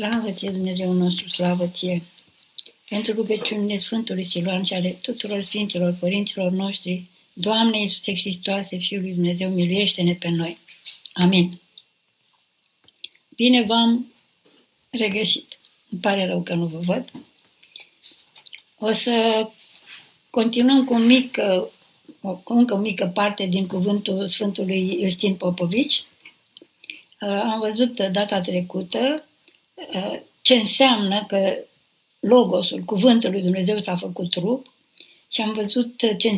Slavă ție, Dumnezeu nostru, slavă ție! Pentru rugăciunile Sfântului Siluan și ale tuturor Sfinților Părinților noștri, Doamne Iisuse Hristoase, Fiul lui Dumnezeu, miluiește-ne pe noi. Amin. Bine v-am regăsit. Îmi pare rău că nu vă văd. O să continuăm cu, un mic, cu încă o mică parte din cuvântul Sfântului Iustin Popovici. Am văzut data trecută ce înseamnă că Logosul, cuvântul lui Dumnezeu s-a făcut trup și am văzut ce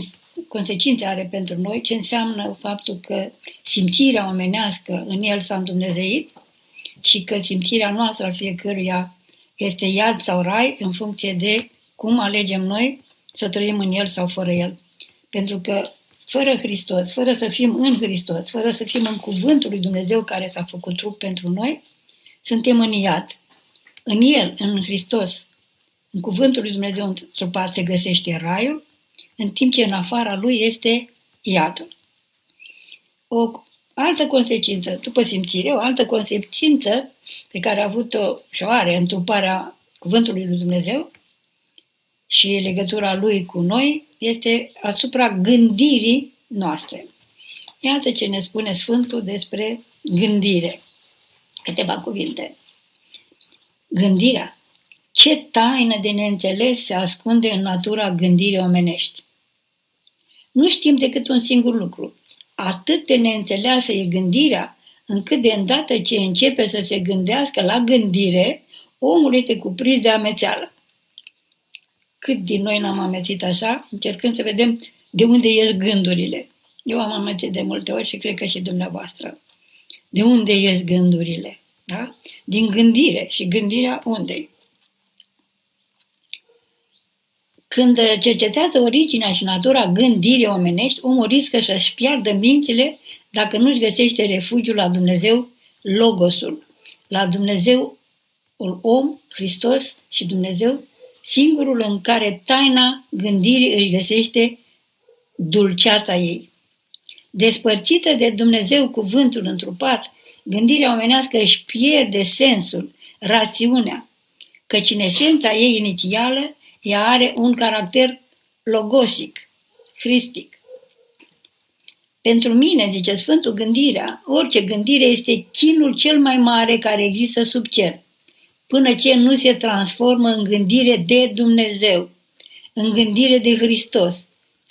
consecințe are pentru noi, ce înseamnă faptul că simțirea omenească în el s-a îndumnezeit și că simțirea noastră al fiecăruia este iad sau rai în funcție de cum alegem noi să trăim în el sau fără el. Pentru că fără Hristos, fără să fim în Hristos, fără să fim în cuvântul lui Dumnezeu care s-a făcut trup pentru noi, suntem în iad. În El, în Hristos, în cuvântul lui Dumnezeu întrupat se găsește raiul, în timp ce în afara lui este iadul. O altă consecință, după simțire, o altă consecință pe care a avut-o și o are întruparea cuvântului lui Dumnezeu și legătura lui cu noi este asupra gândirii noastre. Iată ce ne spune Sfântul despre gândire. Câteva cuvinte. Gândirea. Ce taină de neînțeles se ascunde în natura gândirii omenești? Nu știm decât un singur lucru. Atât de neînțeleasă e gândirea, încât de îndată ce începe să se gândească la gândire, omul este cuprins de amețeală. Cât din noi n-am amețit așa, încercând să vedem de unde ies gândurile. Eu am amețit de multe ori și cred că și dumneavoastră. De unde ies gândurile? Da? Din gândire. Și gândirea unde Când cercetează originea și natura gândirii omenești, omul riscă să-și piardă mințile dacă nu-și găsește refugiul la Dumnezeu, Logosul, la Dumnezeu, om, Hristos și Dumnezeu, singurul în care taina gândirii își găsește dulceața ei. Despărțită de Dumnezeu cuvântul întrupat, Gândirea omenească își pierde sensul, rațiunea, căci în esența ei inițială ea are un caracter logosic, hristic. Pentru mine, zice Sfântul Gândirea, orice gândire este chinul cel mai mare care există sub cer, până ce nu se transformă în gândire de Dumnezeu, în gândire de Hristos,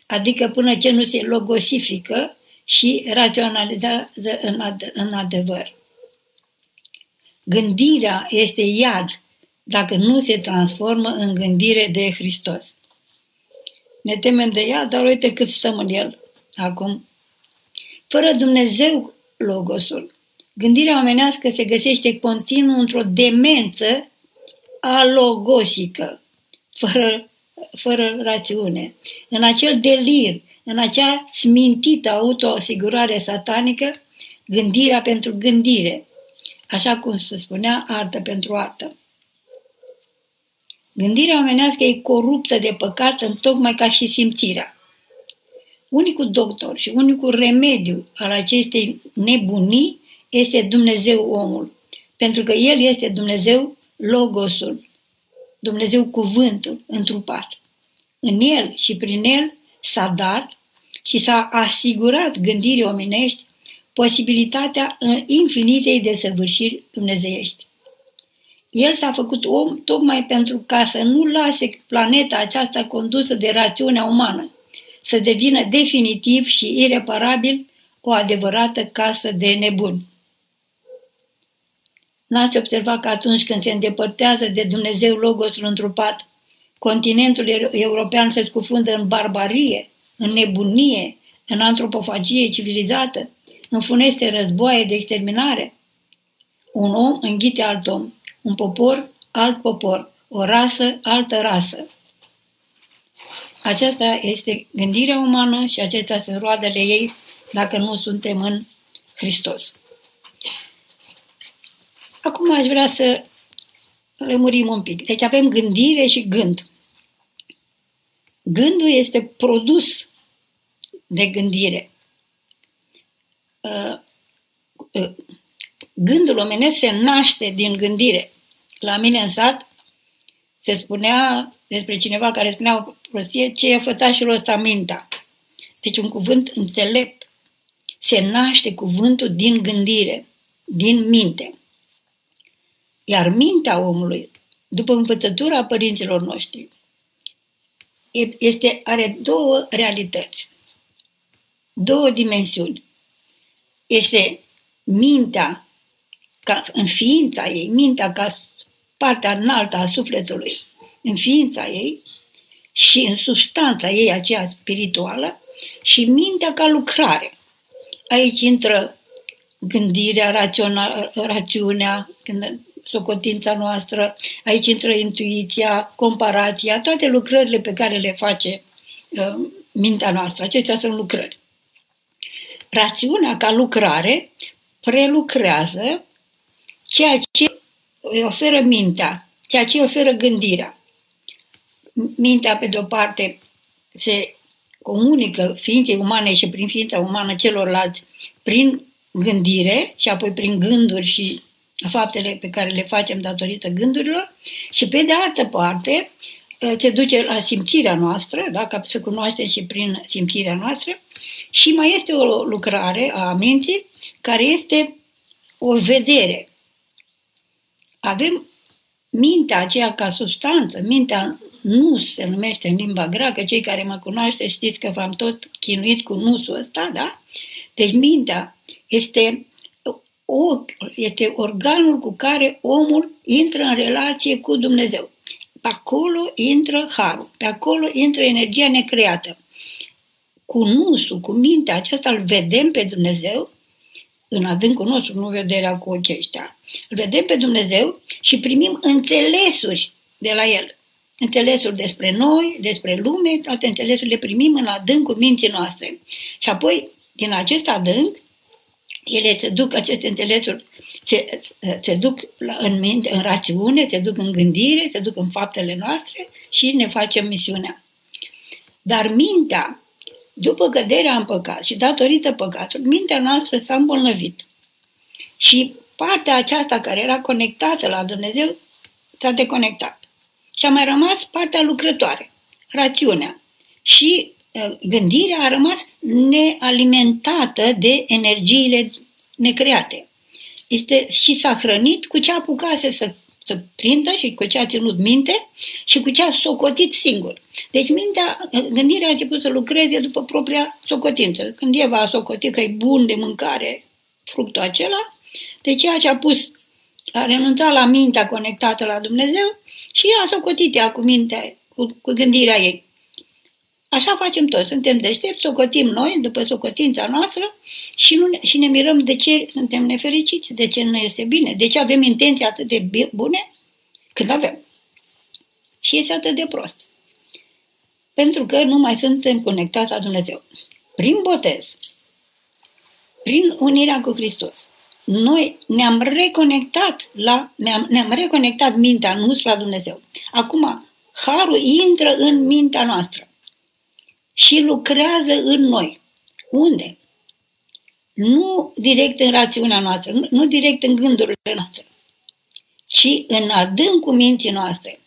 adică până ce nu se logosifică și raționalizează în, ad- în adevăr. Gândirea este iad dacă nu se transformă în gândire de Hristos. Ne temem de ea, dar uite cât stăm în el acum. Fără Dumnezeu, Logosul, gândirea omenească se găsește continuu într-o demență alogosică, fără, fără rațiune, în acel delir în acea smintită autoasigurare satanică, gândirea pentru gândire, așa cum se spunea artă pentru artă. Gândirea omenească e coruptă de păcat în tocmai ca și simțirea. Unicul doctor și unicul remediu al acestei nebunii este Dumnezeu omul, pentru că El este Dumnezeu Logosul, Dumnezeu cuvântul întrupat. În El și prin El s-a dat și s-a asigurat gândirii omenești posibilitatea infinitei de săvârșiri dumnezeiești. El s-a făcut om tocmai pentru ca să nu lase planeta aceasta condusă de rațiunea umană, să devină definitiv și ireparabil o adevărată casă de nebuni. N-ați observat că atunci când se îndepărtează de Dumnezeu Logosul întrupat, continentul european se scufundă în barbarie, în nebunie, în antropofagie civilizată, în funeste războaie de exterminare. Un om înghite alt om, un popor alt popor, o rasă altă rasă. Aceasta este gândirea umană și acestea sunt roadele ei dacă nu suntem în Hristos. Acum aș vrea să lămurim un pic. Deci avem gândire și gând. Gândul este produs de gândire. Uh, uh, gândul omenesc se naște din gândire. La mine în sat se spunea despre cineva care spunea o prostie, ce e fătașul ăsta mintea. Deci un cuvânt înțelept. Se naște cuvântul din gândire, din minte. Iar mintea omului, după învățătura părinților noștri, este, are două realități, două dimensiuni. Este mintea ca în ființa ei, mintea ca partea înaltă a sufletului, în ființa ei și în substanța ei aceea spirituală și mintea ca lucrare. Aici intră gândirea, raționa, rațiunea, socotința noastră, aici intră intuiția, comparația, toate lucrările pe care le face uh, mintea noastră. Acestea sunt lucrări. Rațiunea ca lucrare prelucrează ceea ce oferă mintea, ceea ce oferă gândirea. Mintea, pe de-o parte, se comunică ființei umane și prin ființa umană celorlalți prin gândire și apoi prin gânduri și faptele pe care le facem datorită gândurilor și pe de altă parte se duce la simțirea noastră, da? ca să cunoaștem și prin simțirea noastră și mai este o lucrare a minții care este o vedere. Avem mintea aceea ca substanță, mintea nu se numește în limba greacă, cei care mă cunoaște știți că v-am tot chinuit cu nusul ăsta, da? Deci mintea este, o, este organul cu care omul intră în relație cu Dumnezeu. Pe acolo intră harul, pe acolo intră energia necreată. Cu nusul, cu mintea aceasta îl vedem pe Dumnezeu în adâncul nostru, nu vederea cu ochii ăștia. Îl vedem pe Dumnezeu și primim înțelesuri de la El. Înțelesuri despre noi, despre lume, toate înțelesurile primim în adâncul minții noastre. Și apoi, din acest adânc, ele se duc, aceste înțelesuri se, se duc la, în minte, în rațiune, se duc în gândire, se duc în faptele noastre și ne facem misiunea. Dar mintea după căderea în păcat și datorită păcatului, mintea noastră s-a îmbolnăvit. Și partea aceasta care era conectată la Dumnezeu s-a deconectat. Și a mai rămas partea lucrătoare, rațiunea. Și ă, gândirea a rămas nealimentată de energiile necreate. Este, și s-a hrănit cu ce apucase să să prindă și cu ce a ținut minte și cu ce a socotit singur. Deci mintea, gândirea a început să lucreze după propria socotință. Când Eva a socotit că e bun de mâncare fructul acela, de ceea ce a pus, a renunțat la mintea conectată la Dumnezeu și a socotit ea cu mintea, cu, cu gândirea ei. Așa facem toți, suntem deștepți, socotim noi după socotința noastră și, nu ne, și ne mirăm de ce suntem nefericiți, de ce nu este bine, de ce avem intenții atât de bune când avem. Și este atât de prost. Pentru că nu mai suntem conectați la Dumnezeu. Prin botez, prin unirea cu Hristos, noi ne-am reconectat la, ne-am, ne-am reconectat mintea noastră la Dumnezeu. Acum, harul intră în mintea noastră și lucrează în noi. Unde? Nu direct în rațiunea noastră, nu, nu direct în gândurile noastre, ci în adâncul minții noastre.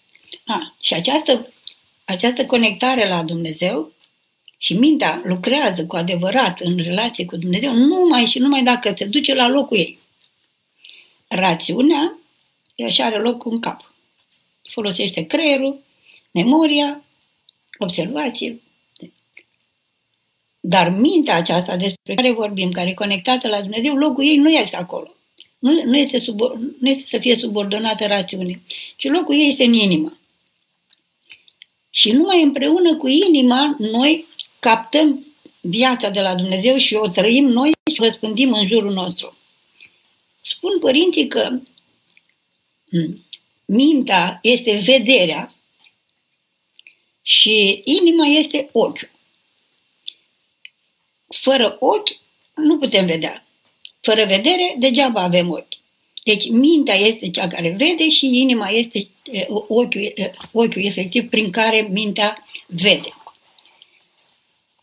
A, și această, această conectare la Dumnezeu și mintea lucrează cu adevărat în relație cu Dumnezeu numai și numai dacă se duce la locul ei. Rațiunea așa are loc în cap. Folosește creierul, memoria, observație, dar mintea aceasta despre care vorbim, care e conectată la Dumnezeu, locul ei nu este acolo. Nu, nu, este, sub, nu este să fie subordonată rațiunii, ci locul ei este în inimă. Și numai împreună cu inima noi captăm viața de la Dumnezeu și o trăim noi și o răspândim în jurul nostru. Spun părinții că mintea este vederea și inima este ochiul. Fără ochi nu putem vedea. Fără vedere, degeaba avem ochi. Deci mintea este cea care vede și inima este ochiul, ochiul efectiv prin care mintea vede.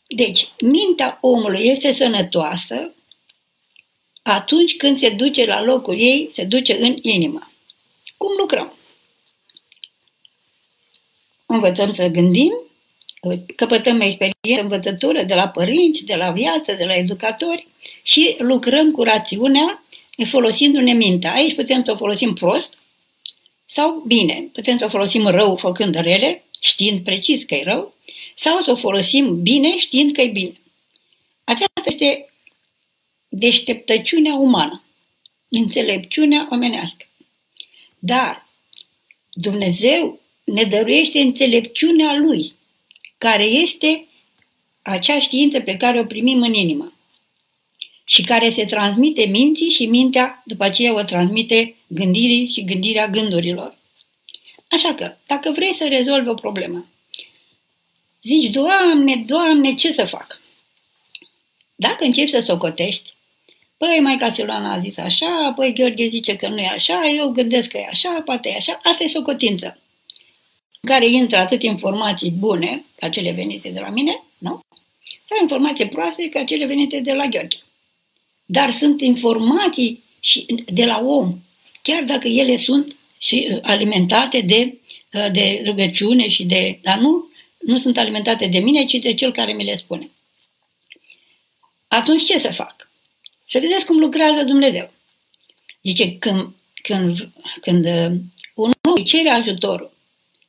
Deci, mintea omului este sănătoasă atunci când se duce la locul ei, se duce în inimă. Cum lucrăm? învățăm să gândim, căpătăm experiență, învățătură de la părinți, de la viață, de la educatori și lucrăm cu rațiunea folosindu-ne mintea. Aici putem să o folosim prost sau bine. Putem să o folosim rău făcând rele, știind precis că e rău, sau să o folosim bine știind că e bine. Aceasta este deșteptăciunea umană, înțelepciunea omenească. Dar Dumnezeu ne dăruiește înțelepciunea Lui, care este acea știință pe care o primim în inimă și care se transmite minții și mintea după aceea o transmite gândirii și gândirea gândurilor. Așa că, dacă vrei să rezolvi o problemă, zici, Doamne, Doamne, ce să fac? Dacă începi să socotești, păi Maica Siloana a zis așa, păi Gheorghe zice că nu e așa, eu gândesc că e așa, poate e așa, asta e socotință. În care intră atât informații bune, ca cele venite de la mine, nu? Sau informații proaste, ca cele venite de la Gheorghe. Dar sunt informații și de la om, chiar dacă ele sunt și uh, alimentate de, uh, de rugăciune și de... Dar nu, nu sunt alimentate de mine, ci de cel care mi le spune. Atunci ce să fac? Să vedeți cum lucrează Dumnezeu. Zice, când, când, când uh, un om îi cere ajutorul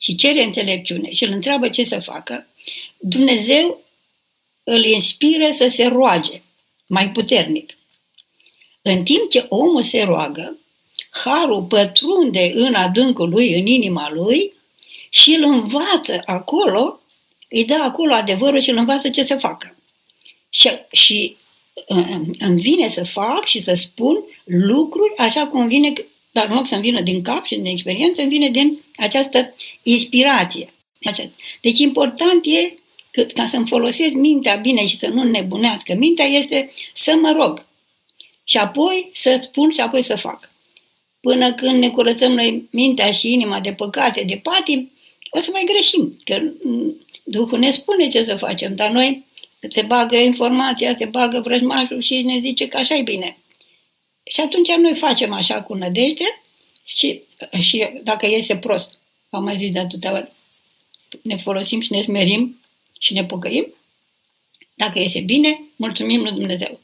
și cere înțelepciune și îl întreabă ce să facă, Dumnezeu îl inspiră să se roage mai puternic. În timp ce omul se roagă, harul pătrunde în adâncul lui, în inima lui și îl învață acolo, îi dă acolo adevărul și îl învață ce să facă. Și, și îmi vine să fac și să spun lucruri așa cum vine, dar în loc să-mi vină din cap și din experiență, îmi vine din această inspirație. Deci important e că, ca să-mi folosesc mintea bine și să nu nebunească mintea, este să mă rog. Și apoi să spun și apoi să fac. Până când ne curățăm noi mintea și inima de păcate, de patim, o să mai greșim. Că Duhul ne spune ce să facem, dar noi se bagă informația, se bagă vrăjmașul și ne zice că așa e bine. Și atunci noi facem așa cu nădejde și, și dacă iese prost, am mai zis de atâtea ori, ne folosim și ne smerim și ne pocăim. Dacă iese bine, mulțumim lui Dumnezeu.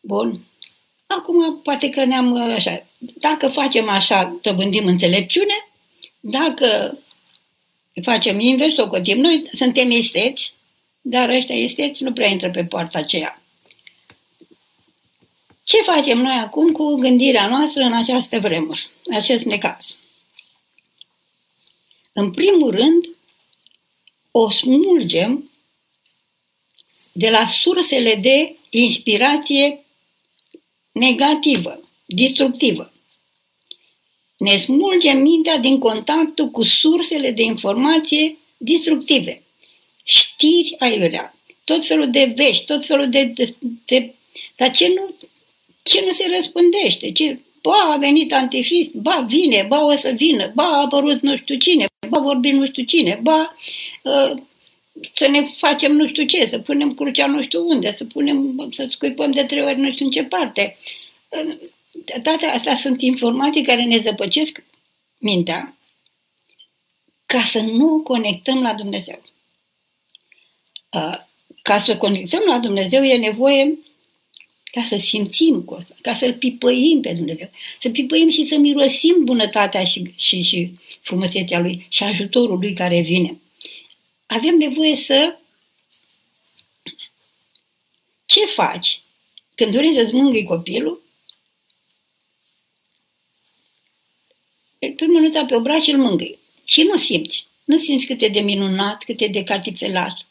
Bun. Acum, poate că ne-am așa. Dacă facem așa, dobândim înțelepciune, dacă facem invers, o cotim. Noi suntem esteți, dar ăștia esteți nu prea intră pe poarta aceea. Ce facem noi acum cu gândirea noastră în această vremuri, acest necaz? În primul rând, o smulgem de la sursele de inspirație negativă, destructivă. Ne smulgem mintea din contactul cu sursele de informație destructive. Știri aiurea, tot felul de vești, tot felul de... de, de dar ce nu, ce nu se răspândește? Ce, ba, a venit antichrist, ba, vine, ba, o să vină, ba, a apărut nu știu cine, ba, vorbim nu știu cine, ba, uh, să ne facem nu știu ce, să punem crucea nu știu unde, să punem, să scuipăm de trei ori nu știu în ce parte. Toate astea sunt informații care ne zăpăcesc mintea ca să nu conectăm la Dumnezeu. Ca să conectăm la Dumnezeu e nevoie ca să simțim cu asta, ca să-L pipăim pe Dumnezeu, să pipăim și să mirosim bunătatea și, și, și frumusețea Lui și ajutorul Lui care vine avem nevoie să... Ce faci când vrei să-ți mângâi copilul? Îl pui mânuța pe obraj și îl mângâi. Și nu simți. Nu simți cât e de minunat, cât e de catifelat.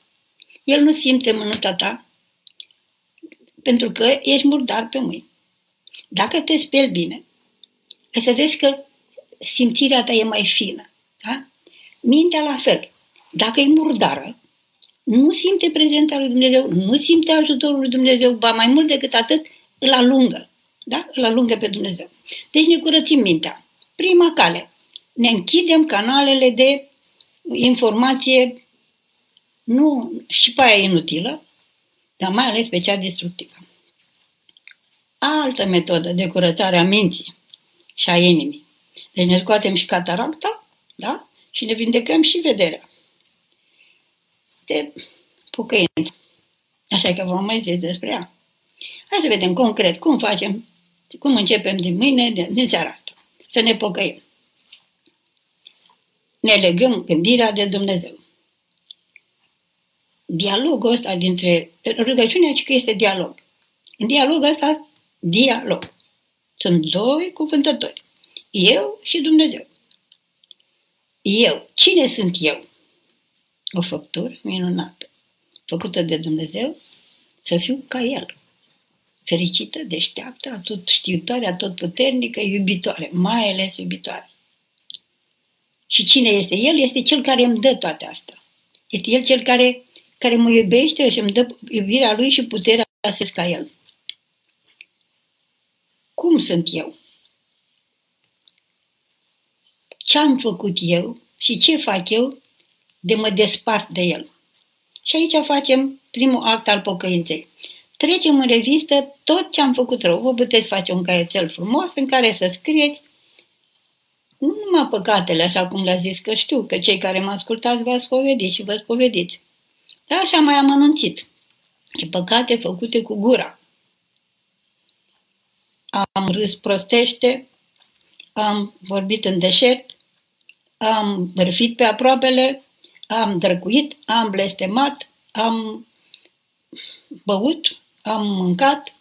El nu simte mânuța ta pentru că ești murdar pe mâini. Dacă te speli bine, ai să vezi că simțirea ta e mai fină. Da? Mintea la fel. Dacă e murdară, nu simte prezența lui Dumnezeu, nu simte ajutorul lui Dumnezeu, ba mai mult decât atât, îl alungă. Da? Îl alungă pe Dumnezeu. Deci ne curățim mintea. Prima cale. Ne închidem canalele de informație nu și pe aia inutilă, dar mai ales pe cea destructivă. Altă metodă de curățare a minții și a inimii. Deci ne scoatem și cataracta, da? și ne vindecăm și vederea. De pocăință. Așa că vom mai zis despre ea. Hai să vedem concret cum facem, cum începem din mâine, de, din seara asta. Să ne pocăim. Ne legăm gândirea de Dumnezeu. Dialogul ăsta dintre rugăciunea, că este dialog. În dialogul ăsta, dialog. Sunt doi cuvântători. Eu și Dumnezeu. Eu. Cine sunt eu? O făptură minunată, făcută de Dumnezeu, să fiu ca El. Fericită, deșteaptă, atot știutoare, atot puternică, iubitoare, mai ales iubitoare. Și cine este El? Este Cel care îmi dă toate astea. Este El cel care, care mă iubește și îmi dă iubirea Lui și puterea să ca El. Cum sunt eu? Ce am făcut eu și ce fac eu de mă despart de El? Și aici facem primul act al pocăinței. Trecem în revistă tot ce am făcut rău. Vă puteți face un caietel frumos în care să scrieți nu numai păcatele, așa cum le-a zis, că știu că cei care mă ascultați v-ați spovedit și vă spovediți. Dar așa mai am anunțit. Și păcate făcute cu gura. Am râs prostește, am vorbit în deșert, am bărfit pe aproapele, am drăcuit, am blestemat, am băut, am mâncat,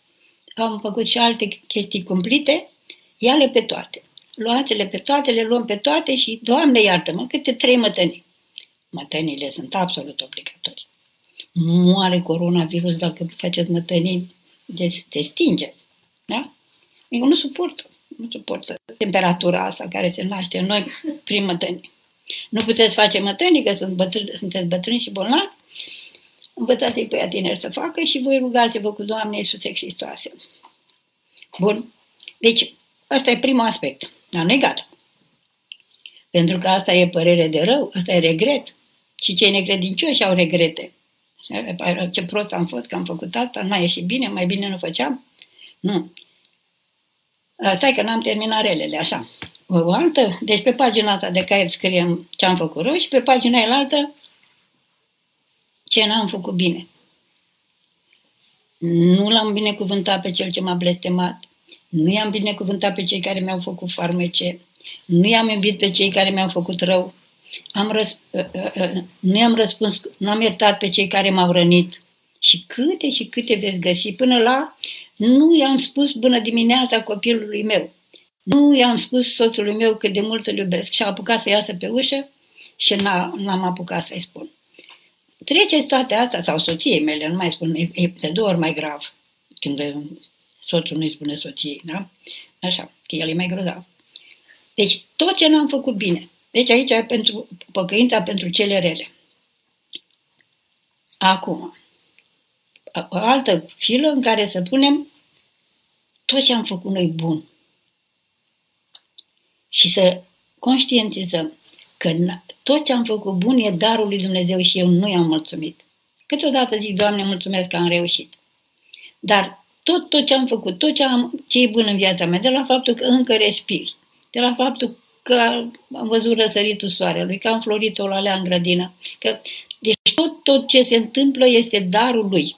am făcut și alte chestii cumplite, ia-le pe toate. Luați-le pe toate, le luăm pe toate și, Doamne iartă-mă, câte trei mătănii. Mătănile sunt absolut obligatorii. Moare coronavirus dacă faceți mătănii, de te stinge. Da? Eu nu suportă, nu suportă temperatura asta care se naște în noi prin mătănii. Nu puteți face mătănii, că sunt bătrâni, sunteți bătrâni și bolnavi, învățați-i pe ea tineri să facă și voi rugați-vă cu Doamne Iisuse Hristoase. Bun. Deci, ăsta e primul aspect. Am negat. Pentru că asta e părere de rău, asta e regret. Și cei necredincioși au regrete. Ce prost am fost că am făcut asta, nu a ieșit bine, mai bine nu făceam. Nu. Stai că n-am terminat relele, așa. O altă, deci pe pagina asta de caiet scriem ce am făcut rău și pe pagina elaltă ce n-am făcut bine. Nu l-am binecuvântat pe cel ce m-a blestemat. Nu i-am binecuvântat pe cei care mi-au făcut farmece. Nu i-am iubit pe cei care mi-au făcut rău. Am răsp- uh, uh, uh, nu i-am răspuns, nu am iertat pe cei care m-au rănit. Și câte și câte veți găsi până la nu i-am spus bună dimineața copilului meu. Nu i-am spus soțului meu cât de mult îl iubesc și a apucat să iasă pe ușă și n-am apucat să-i spun. Treceți toate astea, sau soției mele, nu mai spun, e de două ori mai grav când soțul nu-i spune soției, da? Așa, că el e mai grozav. Deci tot ce n-am făcut bine. Deci aici e pentru păcăința pentru cele rele. Acum, o altă filă în care să punem tot ce am făcut noi bun. Și să conștientizăm că tot ce am făcut bun e darul lui Dumnezeu și eu nu i-am mulțumit. Câteodată zic, Doamne, mulțumesc că am reușit. Dar tot, tot ce am făcut, tot ce, am, ce e bun în viața mea, de la faptul că încă respir, de la faptul că am văzut răsăritul soarelui, că am florit o lalea în grădină, că, deci tot, tot ce se întâmplă este darul lui.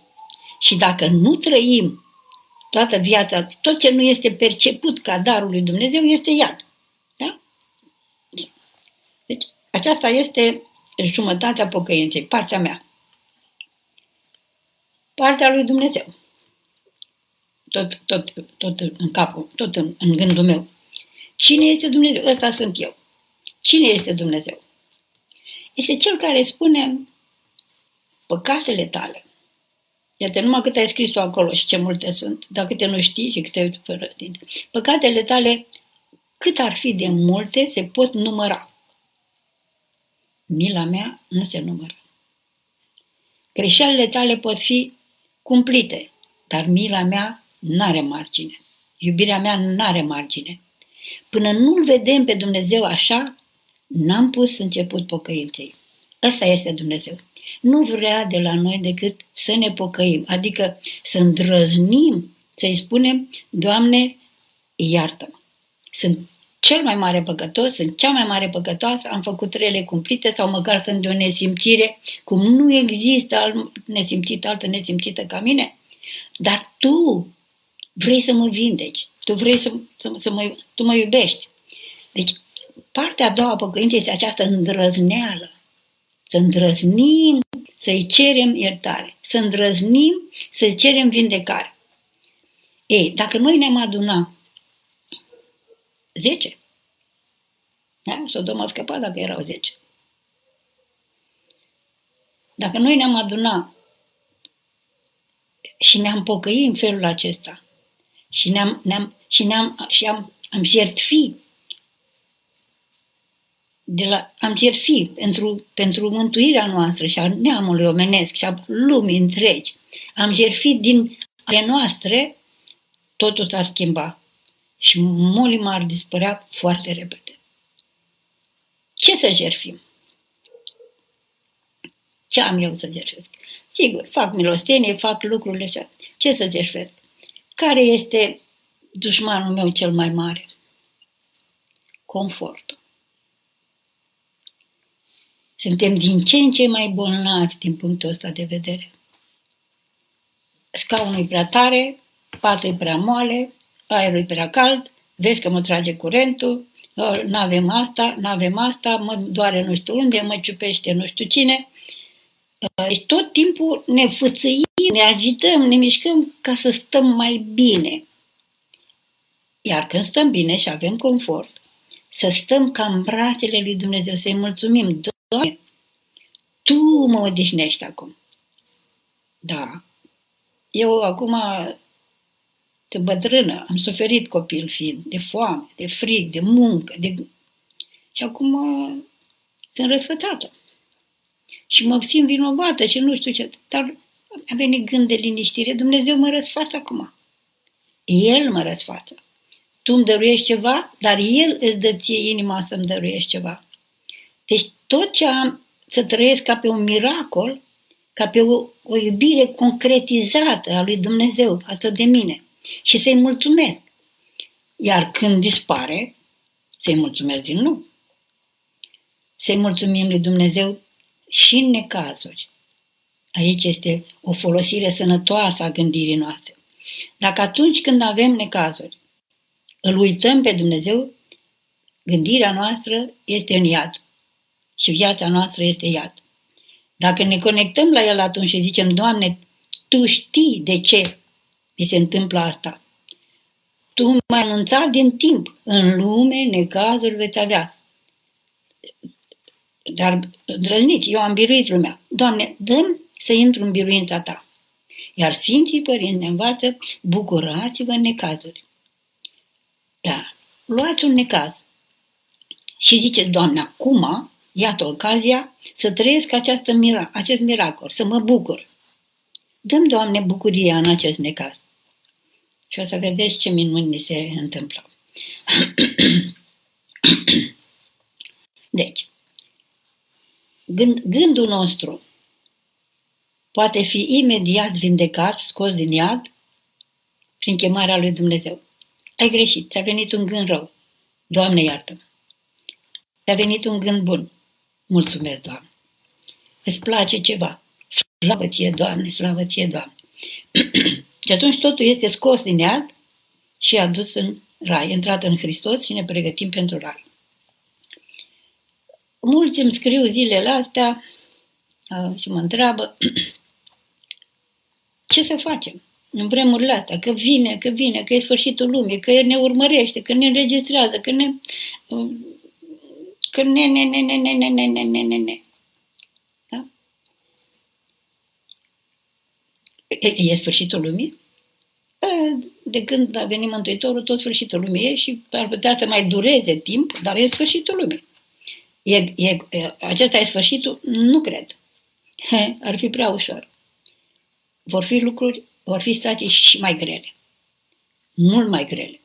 Și dacă nu trăim toată viața, tot ce nu este perceput ca darul lui Dumnezeu este iad. Da? Deci, aceasta este jumătatea pocăinței, partea mea. Partea lui Dumnezeu. Tot, tot, tot în capul, tot în, în gândul meu. Cine este Dumnezeu? Ăsta sunt eu. Cine este Dumnezeu? Este cel care spune păcatele tale Iată, numai cât ai scris tu acolo și ce multe sunt, dar câte nu știi și câte fără tine. Păcatele tale, cât ar fi de multe, se pot număra. Mila mea nu se numără. Greșelile tale pot fi cumplite, dar mila mea n-are margine. Iubirea mea n-are margine. Până nu-L vedem pe Dumnezeu așa, n-am pus început pocăinței. Ăsta este Dumnezeu nu vrea de la noi decât să ne pocăim, adică să îndrăznim, să-i spunem, Doamne, iartă-mă. Sunt cel mai mare păcătos, sunt cea mai mare păcătoasă, am făcut rele cumplite sau măcar sunt de o nesimțire, cum nu există alt nesimțit, altă nesimțită ca mine, dar tu vrei să mă vindeci, tu vrei să, să, să mă, tu mă iubești. Deci, partea a doua a păcăinței este această îndrăzneală. Să îndrăznim să-i cerem iertare, să îndrăznim să-i cerem vindecare. Ei, dacă noi ne-am adunat 10, da? Sodoma a scăpat dacă erau 10. Dacă noi ne-am adunat și ne-am pocăit în felul acesta și ne-am, ne-am, și ne-am, și am, am jertfi de la, am jertfi pentru, pentru mântuirea noastră și a neamului omenesc și a lumii întregi. Am jertfi din ale noastre, totul s-ar schimba și mulima ar dispărea foarte repede. Ce să jertfim? Ce am eu să jertfesc? Sigur, fac milostenie, fac lucrurile așa. Ce să jertfesc? Care este dușmanul meu cel mai mare? Confortul. Suntem din ce în ce mai bolnavi din punctul ăsta de vedere. Scaunul e prea tare, patul e prea moale, aerul e prea cald, vezi că mă trage curentul, nu avem asta, nu avem asta, mă doare nu știu unde, mă ciupește nu știu cine. Deci tot timpul ne fățăim, ne agităm, ne mișcăm ca să stăm mai bine. Iar când stăm bine și avem confort, să stăm ca în brațele lui Dumnezeu, să-i mulțumim. Doamne, Tu mă odihnești acum. Da. Eu acum de bătrână, am suferit copil fiind, de foame, de frig, de muncă, de... și acum sunt răsfățată. Și mă simt vinovată și nu știu ce, dar a venit gând de liniștire, Dumnezeu mă răsfață acum. El mă răsfață. Tu îmi dăruiești ceva, dar El îți dă ție inima să-mi dăruiești ceva. Deci tot ce am să trăiesc ca pe un miracol, ca pe o, o iubire concretizată a lui Dumnezeu față de mine și să-i mulțumesc. Iar când dispare, să-i mulțumesc din nou. Să-i mulțumim lui Dumnezeu și în necazuri. Aici este o folosire sănătoasă a gândirii noastre. Dacă atunci când avem necazuri, îl uităm pe Dumnezeu, gândirea noastră este în iad și viața noastră este iad. Dacă ne conectăm la El atunci și zicem, Doamne, Tu știi de ce mi se întâmplă asta. Tu m-ai anunțat din timp. În lume necazuri veți avea. Dar, drăznici, eu am biruit lumea. Doamne, dăm să intru în biruința ta. Iar Sfinții Părinți ne învață, bucurați-vă în necazuri. Da, luați un necaz și ziceți, Doamne, acum, iată ocazia să trăiesc această mira, acest miracol, să mă bucur. Dăm, Doamne, bucuria în acest necaz. Și o să vedeți ce minuni mi se întâmplă. deci, gând, gândul nostru poate fi imediat vindecat, scos din iad, prin chemarea lui Dumnezeu. Ai greșit, ți-a venit un gând rău. Doamne, iartă-mă. Ți-a venit un gând bun. Mulțumesc, Doamne. Îți place ceva. Slavă ție, Doamne, slavă ție, Doamne. Și atunci totul este scos din iad și adus în rai, intrat în Hristos și ne pregătim pentru rai. Mulți îmi scriu zilele astea și mă întreabă ce să facem în vremurile astea, că vine, că vine, că e sfârșitul lumii, că ne urmărește, că ne înregistrează, că ne... că ne, ne, ne, ne, ne, ne, ne, ne, ne, ne, ne. E, e sfârșitul lumii? De când a venit Mântuitorul, tot sfârșitul lumii e și ar putea să mai dureze timp, dar e sfârșitul lumii. E, e, acesta e sfârșitul? Nu cred. He, ar fi prea ușor. Vor fi lucruri, vor fi situații și mai grele. Mult mai grele.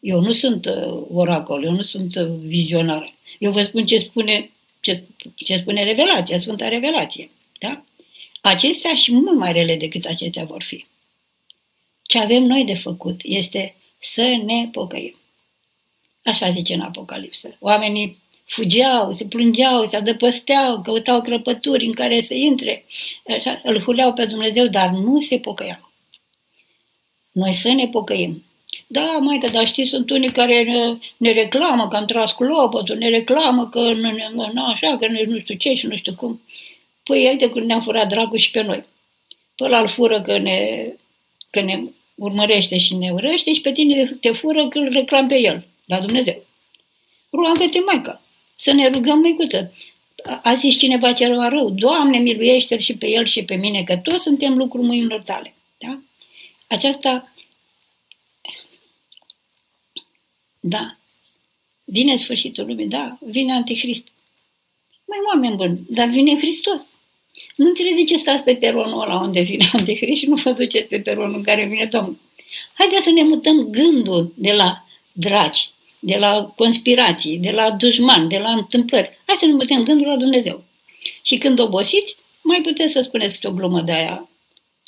Eu nu sunt uh, oracol, eu nu sunt uh, vizionar. Eu vă spun ce spune, ce, ce spune revelația, Sfânta Revelație. Da? Acestea și mult mai rele decât acestea vor fi. Ce avem noi de făcut este să ne pocăim. Așa zice în Apocalipsă. Oamenii fugeau, se plângeau, se adăpăsteau, căutau crăpături în care să intre, așa, îl huleau pe Dumnezeu, dar nu se pocăiau. Noi să ne pocăim. Da, mai că, dar știți, sunt unii care ne, ne reclamă că am tras cu lopotul, ne reclamă că nu, nu așa, că nu, nu știu ce și nu știu cum. Păi, uite cum ne-a furat dragul și pe noi. Păi îl fură că ne, că ne urmărește și ne urăște și pe tine te fură că îl reclam pe el, la Dumnezeu. Roagă-te, Maica, să ne rugăm, măicuță. A zis cineva ceva rău, Doamne, miluiește-l și pe el și pe mine, că toți suntem lucruri mâinilor tale. Da? Aceasta, da, vine sfârșitul lumii, da, vine Antichrist. Mai oameni buni, dar vine Hristos. Nu înțelege ce stați pe peronul ăla unde vine Antichrist și nu vă duceți pe peronul în care vine Domnul. Haideți să ne mutăm gândul de la dragi, de la conspirații, de la dușman, de la întâmplări. Hai să ne mutăm gândul la Dumnezeu. Și când obosiți, mai puteți să spuneți câte o glumă de aia.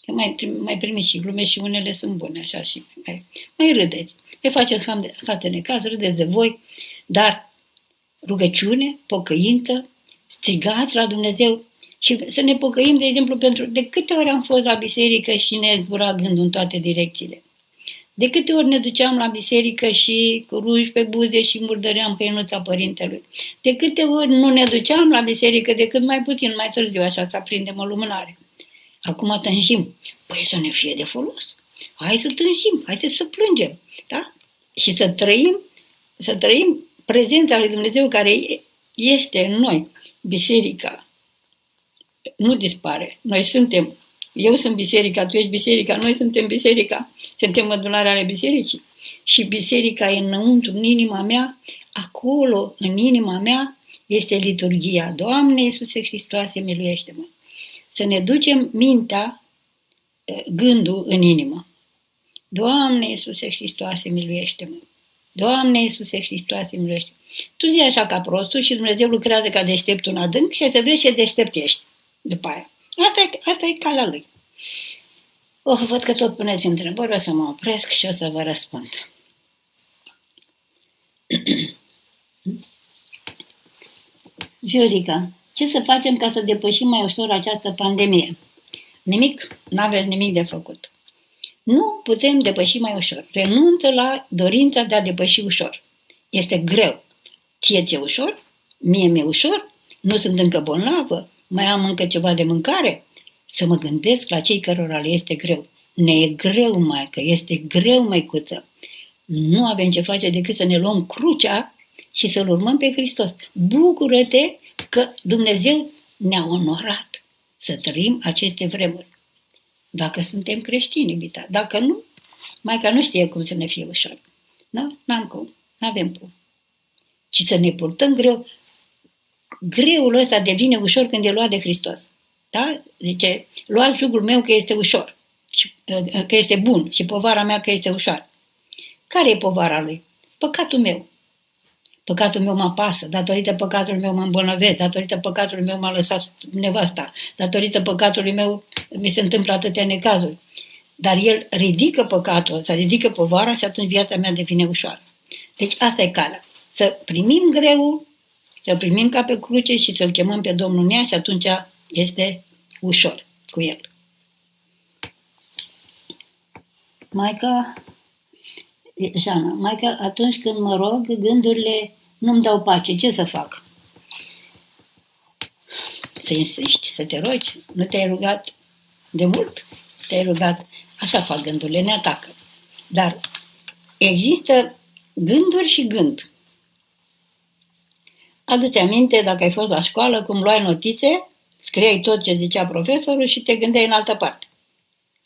Că mai, mai primiți și glume și unele sunt bune, așa, și mai, mai râdeți. Mai faceți hate necaz, râdeți de voi, dar rugăciune, pocăință, strigați la Dumnezeu și să ne pocăim, de exemplu, pentru de câte ori am fost la biserică și ne zbura gândul în toate direcțiile. De câte ori ne duceam la biserică și cu ruși pe buze și murdăream căinuța părintelui. De câte ori nu ne duceam la biserică decât mai puțin, mai târziu, așa să aprindem o lumânare. Acum tânjim. Păi să ne fie de folos. Hai să tânjim, hai să plângem. Da? Și să trăim, să trăim prezența lui Dumnezeu care este în noi. Biserica nu dispare. Noi suntem. Eu sunt biserica, tu ești biserica, noi suntem biserica. Suntem adunarea ale bisericii. Și biserica e înăuntru, în inima mea, acolo, în inima mea, este liturgia. Doamne Iisuse Hristoase, miluiește-mă! Să ne ducem mintea, gândul în inimă. Doamne Iisuse Hristoase, miluiește-mă! Doamne Iisuse Hristoase, miluiește Tu zi așa ca prostul și Dumnezeu lucrează ca deșteptul în adânc și să vezi ce deștept ești după aia. Asta e, asta e calea lui. Oh, văd că tot puneți întrebări, o să mă opresc și o să vă răspund. Viorica, ce să facem ca să depășim mai ușor această pandemie? Nimic, nu aveți nimic de făcut. Nu putem depăși mai ușor. Renunță la dorința de a depăși ușor. Este greu. Ție ți-e ușor? Mie mi-e ușor? Nu sunt încă bolnavă? Mai am încă ceva de mâncare? Să mă gândesc la cei cărora le este greu. Ne e greu, mai că este greu, măicuță. Nu avem ce face decât să ne luăm crucea și să-L urmăm pe Hristos. Bucură-te că Dumnezeu ne-a onorat să trăim aceste vremuri. Dacă suntem creștini, iubita. Dacă nu, mai ca nu știe cum să ne fie ușor. Nu? N-am cum. N-avem cum. Și să ne purtăm greu. Greul ăsta devine ușor când e luat de Hristos. Da? Zice, luați jugul meu că este ușor, și, că este bun și povara mea că este ușoară. Care e povara lui? Păcatul meu. Păcatul meu mă pasă, datorită păcatului meu mă îmbolnăvesc, datorită păcatului meu m-a lăsat nevasta, datorită păcatului meu mi se întâmplă atâtea necazuri. Dar el ridică păcatul, să ridică povara și atunci viața mea devine ușoară. Deci asta e calea. Să primim greu, să primim ca pe cruce și să-L chemăm pe Domnul mea și atunci este ușor cu el. Maica, Jana, Maica, atunci când mă rog, gândurile nu-mi dau pace. Ce să fac? Să insisti, să te rogi. Nu te-ai rugat de mult? Te-ai rugat. Așa fac gândurile, ne atacă. Dar există gânduri și gând. Adu-ți aminte, dacă ai fost la școală, cum luai notițe, scriai tot ce zicea profesorul și te gândeai în altă parte.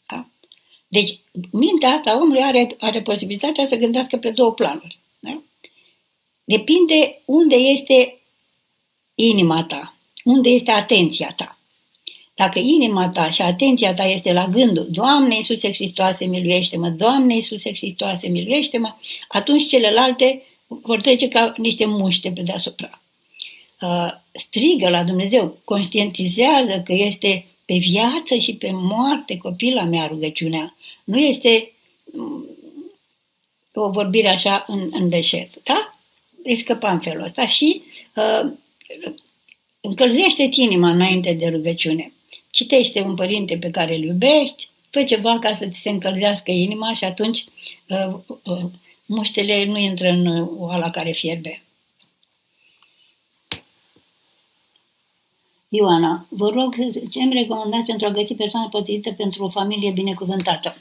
Da? Deci, mintea asta omului are, are posibilitatea să gândească pe două planuri. Da? Depinde unde este inima ta, unde este atenția ta. Dacă inima ta și atenția ta este la gândul Doamne Iisuse Hristoase, miluiește-mă, Doamne Iisuse Hristoase, miluiește-mă, atunci celelalte vor trece ca niște muște pe deasupra. Uh, strigă la Dumnezeu, conștientizează că este pe viață și pe moarte copila mea rugăciunea. Nu este mm, o vorbire așa în, în deșert, da? îi scăpa în felul ăsta și uh, încălzește inima înainte de rugăciune. Citește un părinte pe care îl iubești, fă ceva ca să ți se încălzească inima și atunci uh, uh, muștele nu intră în oala care fierbe. Ioana, vă rog ce îmi recomandați pentru a găsi persoană potrivită pentru o familie binecuvântată?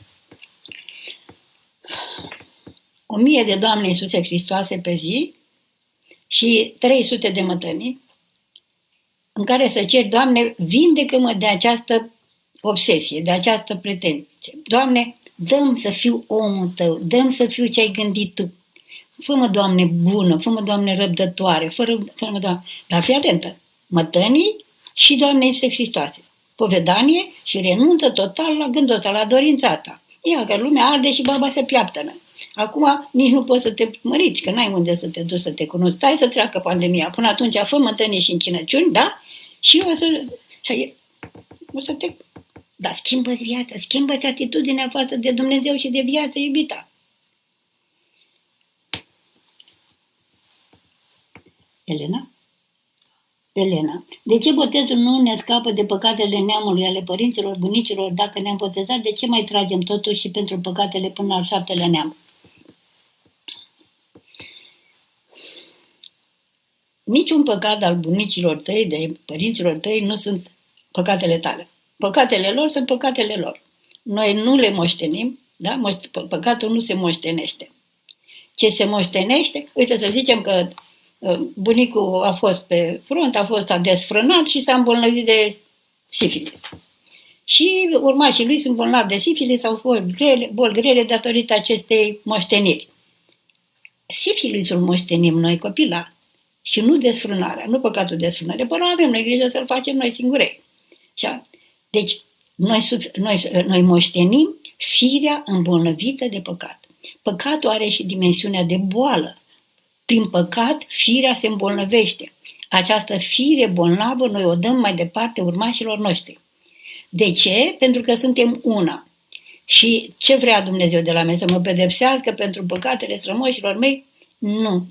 O mie de Doamne Iisuse Hristoase pe zi și 300 de mătănii în care să cer, Doamne, vindecă-mă de această obsesie, de această pretenție. Doamne, dăm să fiu omul tău, dăm să fiu ce ai gândit tu. Fă-mă, Doamne, bună, fă-mă, Doamne, răbdătoare, fă-mă, Doamne, dar fii atentă, mătănii și Doamne Iisuse Hristoase. Povedanie și renunță total la gândul ăsta, la dorința ta. Ia că lumea arde și baba se piaptănă. Acum nici nu poți să te măriți, că n-ai unde să te duci să te cunoști. Stai să treacă pandemia. Până atunci fă mătănii și închinăciuni, da? Și o să, o să te... Dar schimbă-ți viața, schimbă-ți atitudinea față de Dumnezeu și de viață iubita. Elena? Elena, de ce botezul nu ne scapă de păcatele neamului ale părinților, bunicilor? Dacă ne-am botezat, de ce mai tragem totuși și pentru păcatele până al șaptele neam? Niciun păcat al bunicilor tăi, de părinților tăi, nu sunt păcatele tale. Păcatele lor sunt păcatele lor. Noi nu le moștenim, da? Păcatul nu se moștenește. Ce se moștenește? Uite, să zicem că Uh, bunicul a fost pe front, a fost a desfrânat și s-a îmbolnăvit de sifilis. Și urmașii lui sunt bolnavi de sifilis sau boli grele, boli grele datorită acestei moșteniri. Sifilisul moștenim noi copila și nu desfrânarea, nu păcatul desfrânare. Până avem noi grijă să-l facem noi singurei. Deci, noi, noi, noi moștenim firea îmbolnăvită de păcat. Păcatul are și dimensiunea de boală. Prin păcat, firea se îmbolnăvește. Această fire bolnavă noi o dăm mai departe urmașilor noștri. De ce? Pentru că suntem una. Și ce vrea Dumnezeu de la mine? Să mă pedepsească pentru păcatele strămoșilor mei? Nu.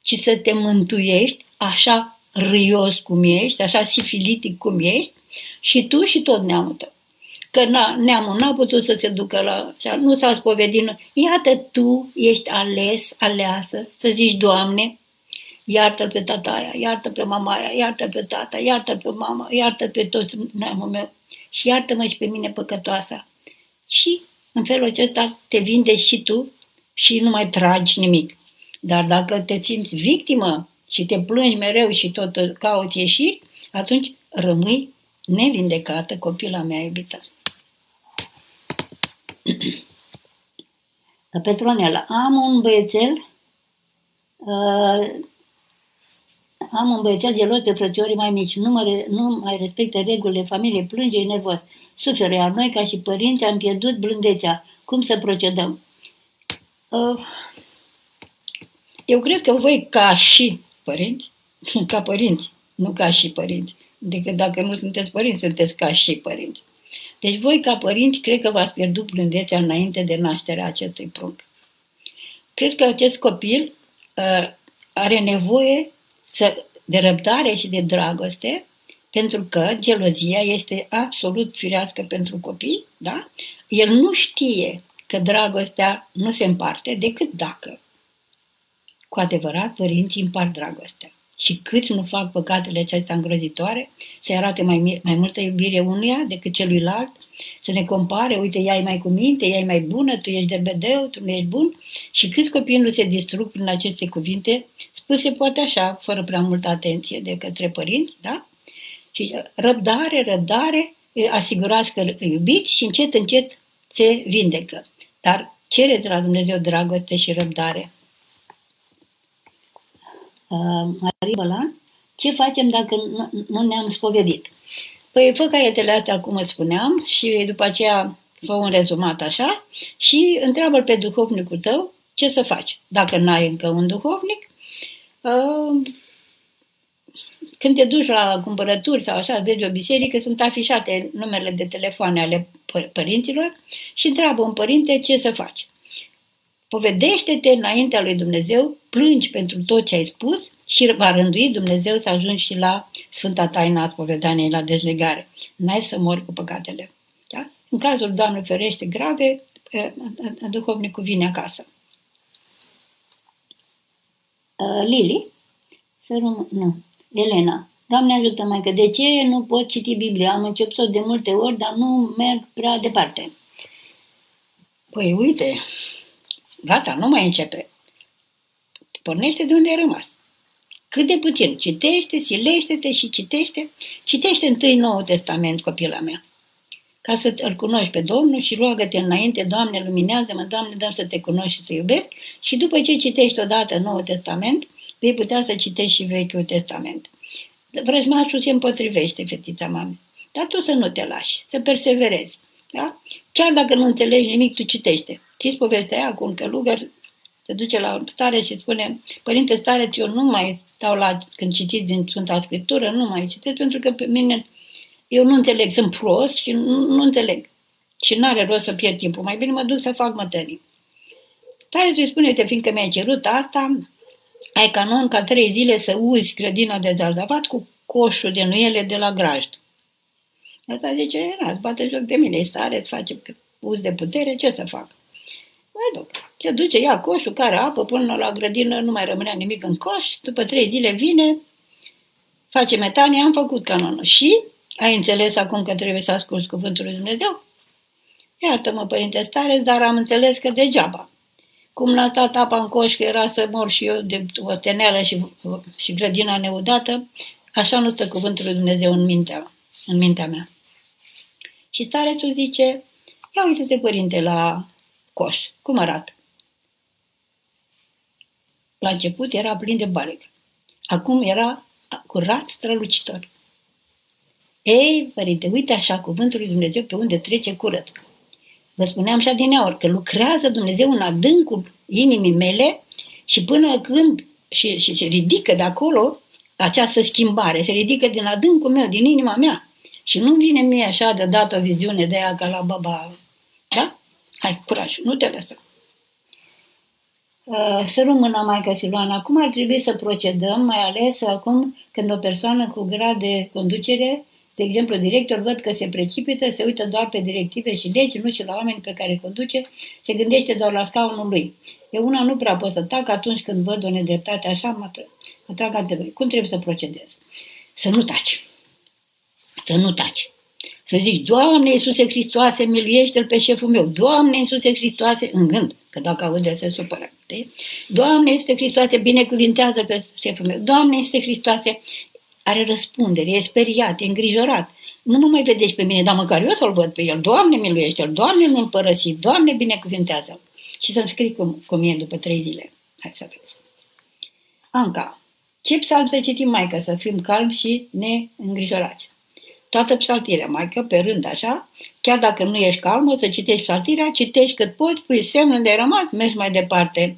Ci să te mântuiești așa râios cum ești, așa sifilitic cum ești, și tu și tot neamul tău că na, neamul n-a putut să se ducă la... Nu s-a spovedit. Iată, tu ești ales, aleasă, să zici, Doamne, iartă pe tata aia, iartă pe mama aia, iartă pe tata, iartă pe mama, iartă pe toți neamul meu și iartă-mă și pe mine păcătoasa. Și în felul acesta te vindești și tu și nu mai tragi nimic. Dar dacă te simți victimă și te plângi mereu și tot cauți ieșiri, atunci rămâi nevindecată copila mea iubită. Petronela, am un băiețel uh, am un băiețel gelos pe frățiorii mai mici, nu, mă, nu mai respectă regulile familiei, plânge, e nervos, suferă, iar noi ca și părinți am pierdut blândețea. Cum să procedăm? Uh, eu cred că voi ca și părinți, ca părinți, nu ca și părinți, decât dacă nu sunteți părinți, sunteți ca și părinți. Deci voi, ca părinți, cred că v-ați pierdut blândețea înainte de nașterea acestui prunc. Cred că acest copil uh, are nevoie să, de răbdare și de dragoste, pentru că gelozia este absolut firească pentru copii, da? El nu știe că dragostea nu se împarte decât dacă cu adevărat părinții împart dragostea. Și câți nu fac păcatele acestea îngrozitoare, să arate mai, mai multă iubire unuia decât celuilalt, să ne compare, uite, ea e mai cu minte, ea e mai bună, tu ești derbedeu, tu nu ești bun. Și câți copii nu se distrug prin aceste cuvinte, spuse poate așa, fără prea multă atenție de către părinți, da? Și răbdare, răbdare, asigurați că iubiți și încet, încet se vindecă. Dar cereți la Dumnezeu dragoste și răbdare. Uh, Marie Bălan, ce facem dacă nu ne-am spovedit? Păi fă caietele astea, cum îți spuneam, și după aceea fă un rezumat așa și întreabă pe duhovnicul tău ce să faci. Dacă n-ai încă un duhovnic, uh, când te duci la cumpărături sau așa, vezi o biserică, sunt afișate numerele de telefoane ale părinților și întreabă un părinte ce să faci. Povedește-te înaintea lui Dumnezeu, plângi pentru tot ce ai spus și va rândui Dumnezeu să ajungi și la Sfânta Taina a povedaniei, la dezlegare. N-ai să mori cu păcatele. Da? În cazul, Doamne ferește, grave, duhovnicul vine acasă. Lili? Să rum- nu. Elena. Doamne ajută mai că de ce nu pot citi Biblia? Am început de multe ori, dar nu merg prea departe. Păi uite, gata, nu mai începe. Pornește de unde ai rămas. Cât de puțin. Citește, silește-te și citește. Citește întâi Noul Testament, copila mea. Ca să îl cunoști pe Domnul și roagă-te înainte, Doamne, luminează-mă, Doamne, dăm să te cunoști și să te iubesc. Și după ce citești odată Noul Testament, vei putea să citești și Vechiul Testament. Vrăjmașul se împotrivește, fetița mame. Dar tu să nu te lași, să perseverezi. Da? Chiar dacă nu înțelegi nimic, tu citește. Știți povestea aia cu un călugăr se duce la stare și spune, Părinte stare, eu nu mai stau la, când citiți din Sfânta Scriptură, nu mai citesc pentru că pe mine, eu nu înțeleg, sunt prost și nu, nu înțeleg. Și nu are rost să pierd timpul, mai bine mă duc să fac mătării. Tare îi spune, te fiindcă mi-ai cerut asta, ai canon ca trei zile să uzi grădina de zarzavat cu coșul de nuiele de la grajd. Asta zice, era, îți bate joc de mine, e stare, îți face uz de putere, ce să fac? Mai duc. Se duce, ia coșul, care apă, până la grădină, nu mai rămânea nimic în coș, după trei zile vine, face metanie, am făcut canonul. Și ai înțeles acum că trebuie să asculți cuvântul lui Dumnezeu? Iartă-mă, părinte stare, dar am înțeles că degeaba. Cum l-a stat apa în coș, că era să mor și eu de o teneală și, și grădina neudată, așa nu stă cuvântul lui Dumnezeu în mintea, în mintea mea. Și starețul zice, ia uite-te, părinte, la coș. Cum arată? La început era plin de baleg. Acum era curat, strălucitor. Ei, părinte, uite așa cuvântul lui Dumnezeu pe unde trece curăț. Vă spuneam și adineaori că lucrează Dumnezeu în adâncul inimii mele și până când și, și se ridică de acolo această schimbare, se ridică din adâncul meu, din inima mea. Și nu vine mie așa de dat o viziune de ea ca la baba. Da? Hai, curaj, nu te lăsa. Uh, să rămână Maica Siloana. Cum ar trebui să procedăm, mai ales acum când o persoană cu grad de conducere de exemplu, director văd că se precipită, se uită doar pe directive și legi, nu și la oameni pe care conduce, se gândește doar la scaunul lui. Eu una nu prea pot să tac atunci când văd o nedreptate așa, mă, mă trag antebăi. Cum trebuie să procedez? Să nu taci. Să nu taci. Să zici, Doamne Iisuse Hristoase, miluiește-l pe șeful meu. Doamne Iisuse Hristoase, în gând, că dacă aude se supără. De? Doamne Iisuse Hristoase, binecuvintează pe șeful meu. Doamne Iisuse Hristoase, are răspundere, e speriat, e îngrijorat. Nu mă mai vedeți pe mine, dar măcar eu să-l văd pe el. Doamne, miluiește-l, Doamne, nu-l părăsi, Doamne, binecuvintează-l. Și să-mi scrii cum, cum e după trei zile. Hai să vezi. Anca, ce psalm să citim, mai ca să fim calmi și neîngrijorați? Toată psaltirea, mai că pe rând așa, chiar dacă nu ești calmă, să citești psaltirea, citești cât poți, pui semnul de rămas, mergi mai departe.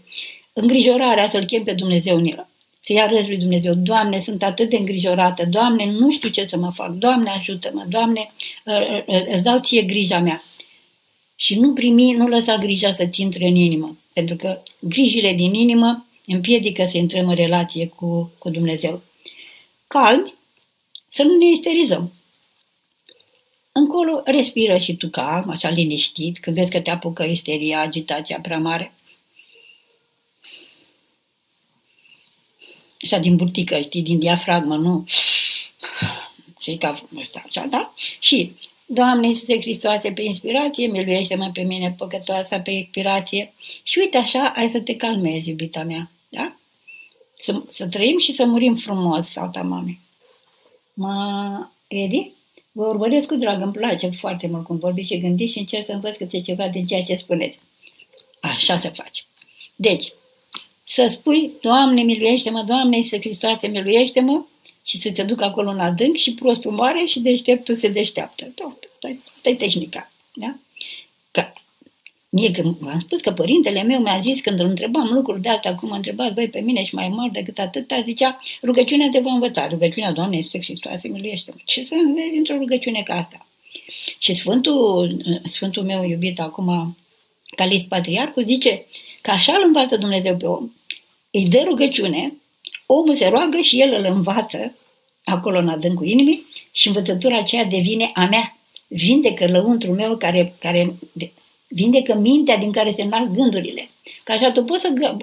Îngrijorarea să-L chem pe Dumnezeu în el să-i arăți lui Dumnezeu, Doamne, sunt atât de îngrijorată, Doamne, nu știu ce să mă fac, Doamne, ajută-mă, Doamne, ă, ă, ă, îți dau ție grija mea. Și nu primi, nu lăsa grija să-ți intre în inimă, pentru că grijile din inimă împiedică să intrăm în relație cu, cu Dumnezeu. Calmi, să nu ne isterizăm. Încolo respiră și tu calm, așa liniștit, când vezi că te apucă isteria, agitația prea mare. așa din burtică, știi, din diafragmă, nu? Și ca ăsta, așa, da? Și, Doamne Iisuse Hristoase, pe inspirație, miluiește-mă pe mine păcătoasa pe expirație. Și uite așa, ai să te calmezi, iubita mea, da? Să, să trăim și să murim frumos, salta mame. Ma, Edi? Vă urmăresc cu drag, îmi place foarte mult cum vorbiți și gândiți și încerc să învăț câte ceva din ceea ce spuneți. Așa se face. Deci, să spui, Doamne, miluiește-mă, Doamne, să Hristoase, miluiește-mă și să te duc acolo în adânc și prostul moare și deșteptul se deșteaptă. Asta e tehnica. Da? Că, mie că v-am spus că părintele meu mi-a zis când îl întrebam lucruri de astea, cum mă întrebați voi pe mine și mai mari decât atâta, zicea, rugăciunea te va învăța, rugăciunea Doamne este Hristoase, miluiește-mă. Ce să înveți într-o rugăciune ca asta? Și Sfântul, Sfântul meu iubit acum, Calist Patriarhul, zice Că așa îl învață Dumnezeu pe om. Îi dă rugăciune, omul se roagă și el îl învață acolo în adâncul inimii și învățătura aceea devine a mea. Vindecă lăuntru meu care, care vindecă mintea din care se nasc gândurile. Că așa tu poți să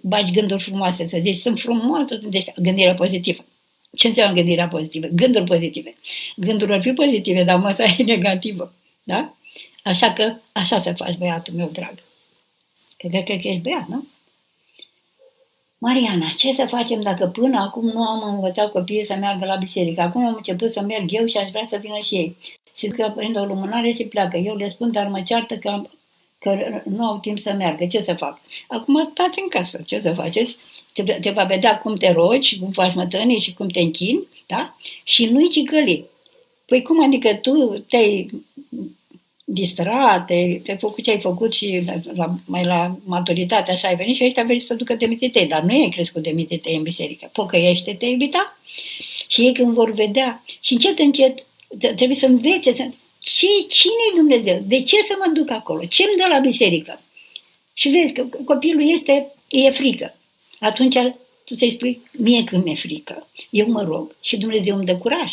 bagi gânduri frumoase, să zici, sunt frumoase, sunt deci, gândirea pozitivă. Ce înseamnă gândirea pozitivă? Gânduri pozitive. Gânduri ar fi pozitive, dar masa e negativă. Da? Așa că așa să faci, băiatul meu drag. Că cred că ești băiat, nu? Mariana, ce să facem dacă până acum nu am învățat copiii să meargă la biserică? Acum am început să merg eu și aș vrea să vină și ei. Simt că prind o lumânare și pleacă. Eu le spun, dar mă ceartă că, am, că nu au timp să meargă. Ce să fac? Acum stați în casă. Ce să faceți? Te, te va vedea cum te rogi, cum faci mătănii și cum te închini, da? Și nu-i cicăli. Păi cum adică tu te-ai distrat, te, te făcut ce ai făcut și la, mai la maturitate așa ai venit și ăștia vrei să ducă de mititei, dar nu ai crescut de mititei în biserică. Pocăiește-te, iubita, și ei când vor vedea și încet, încet trebuie să învețe să... Ce, cine e Dumnezeu? De ce să mă duc acolo? Ce îmi dă la biserică? Și vezi că copilul este, e frică. Atunci tu să-i spui, mie când mi-e frică, eu mă rog și Dumnezeu îmi dă curaj.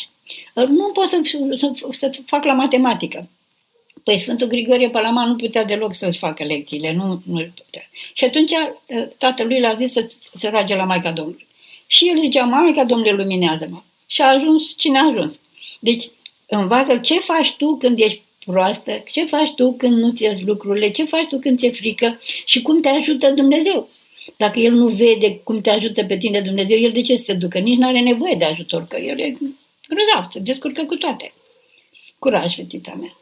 Nu pot să, să, să fac la matematică. Păi Sfântul Grigorie Palama nu putea deloc să-și facă lecțiile, nu, nu putea. Și atunci ă, tatălui l-a zis să se roage la Maica Domnului. Și el zicea, Maica Domnului luminează-mă. Și a ajuns cine a ajuns. Deci, învață ce faci tu când ești proastă, ce faci tu când nu ți lucrurile, ce faci tu când ți-e frică și cum te ajută Dumnezeu. Dacă el nu vede cum te ajută pe tine Dumnezeu, el de ce să se ducă? Nici nu are nevoie de ajutor, că el e grozav, se descurcă cu toate. Curaj, fetița mea.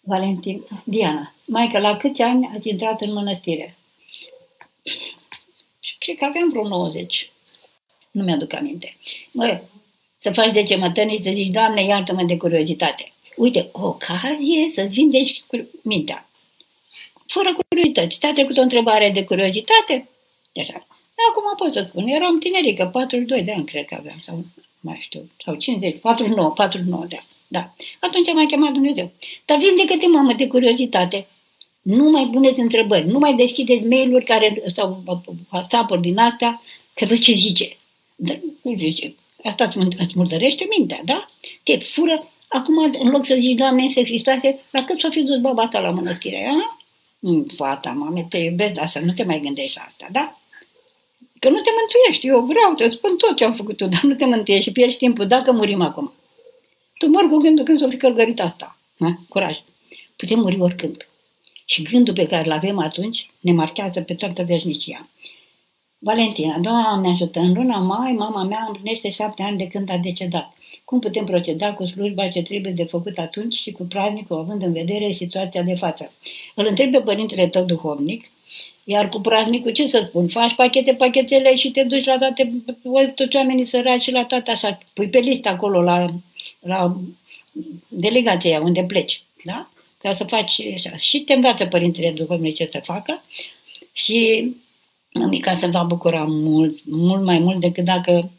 Valentin, Diana, Maica, la câți ani ați intrat în mănăstire? Cred că aveam vreo 90. Nu mi-aduc aminte. Mă, să faci 10 mătăni și să zici, Doamne, iartă-mă de curiozitate. Uite, o ocazie să-ți vindești mintea. Fără curiozități. Te-a trecut o întrebare de curiozitate? Deja. Acum pot să spun, eram tinerică, 42 de ani cred că aveam, sau mai știu, sau 50, 49, 49 de ani. Da. Atunci m-a chemat Dumnezeu. Dar vindecă-te, mamă, de curiozitate. Nu mai puneți întrebări, nu mai deschideți mail-uri care, sau whatsapp din astea, că văd ce zice. Dar, nu zice, asta îți murdărește mintea, da? Te fură. Acum, în loc să zici, Doamne, este Hristoase, la cât s-o fi dus baba ta la mănăstire, a? Mm, fata, mame, te iubesc, dar să nu te mai gândești la asta, da? Că nu te mântuiești, eu vreau, te spun tot ce am făcut tu, dar nu te mântuiești și pierzi timpul dacă murim acum. Tu mor cu gândul când s-o fi călgărit asta. Ha? Curaj. Putem muri oricând. Și gândul pe care îl avem atunci ne marchează pe toată veșnicia. Valentina, Doamne ajută, în luna mai mama mea împlinește șapte ani de când a decedat. Cum putem proceda cu slujba ce trebuie de făcut atunci și cu praznicul, având în vedere situația de față? Îl întreb pe părintele tău duhovnic, iar cu praznicul ce să spun? Faci pachete, pachetele și te duci la toate, toți oamenii săraci și la toate așa. Pui pe listă acolo la la delegația unde pleci, da? Ca să faci așa. Și te învață Părintele Duhovnic ce să facă și mămica se va bucura mult, mult mai mult decât dacă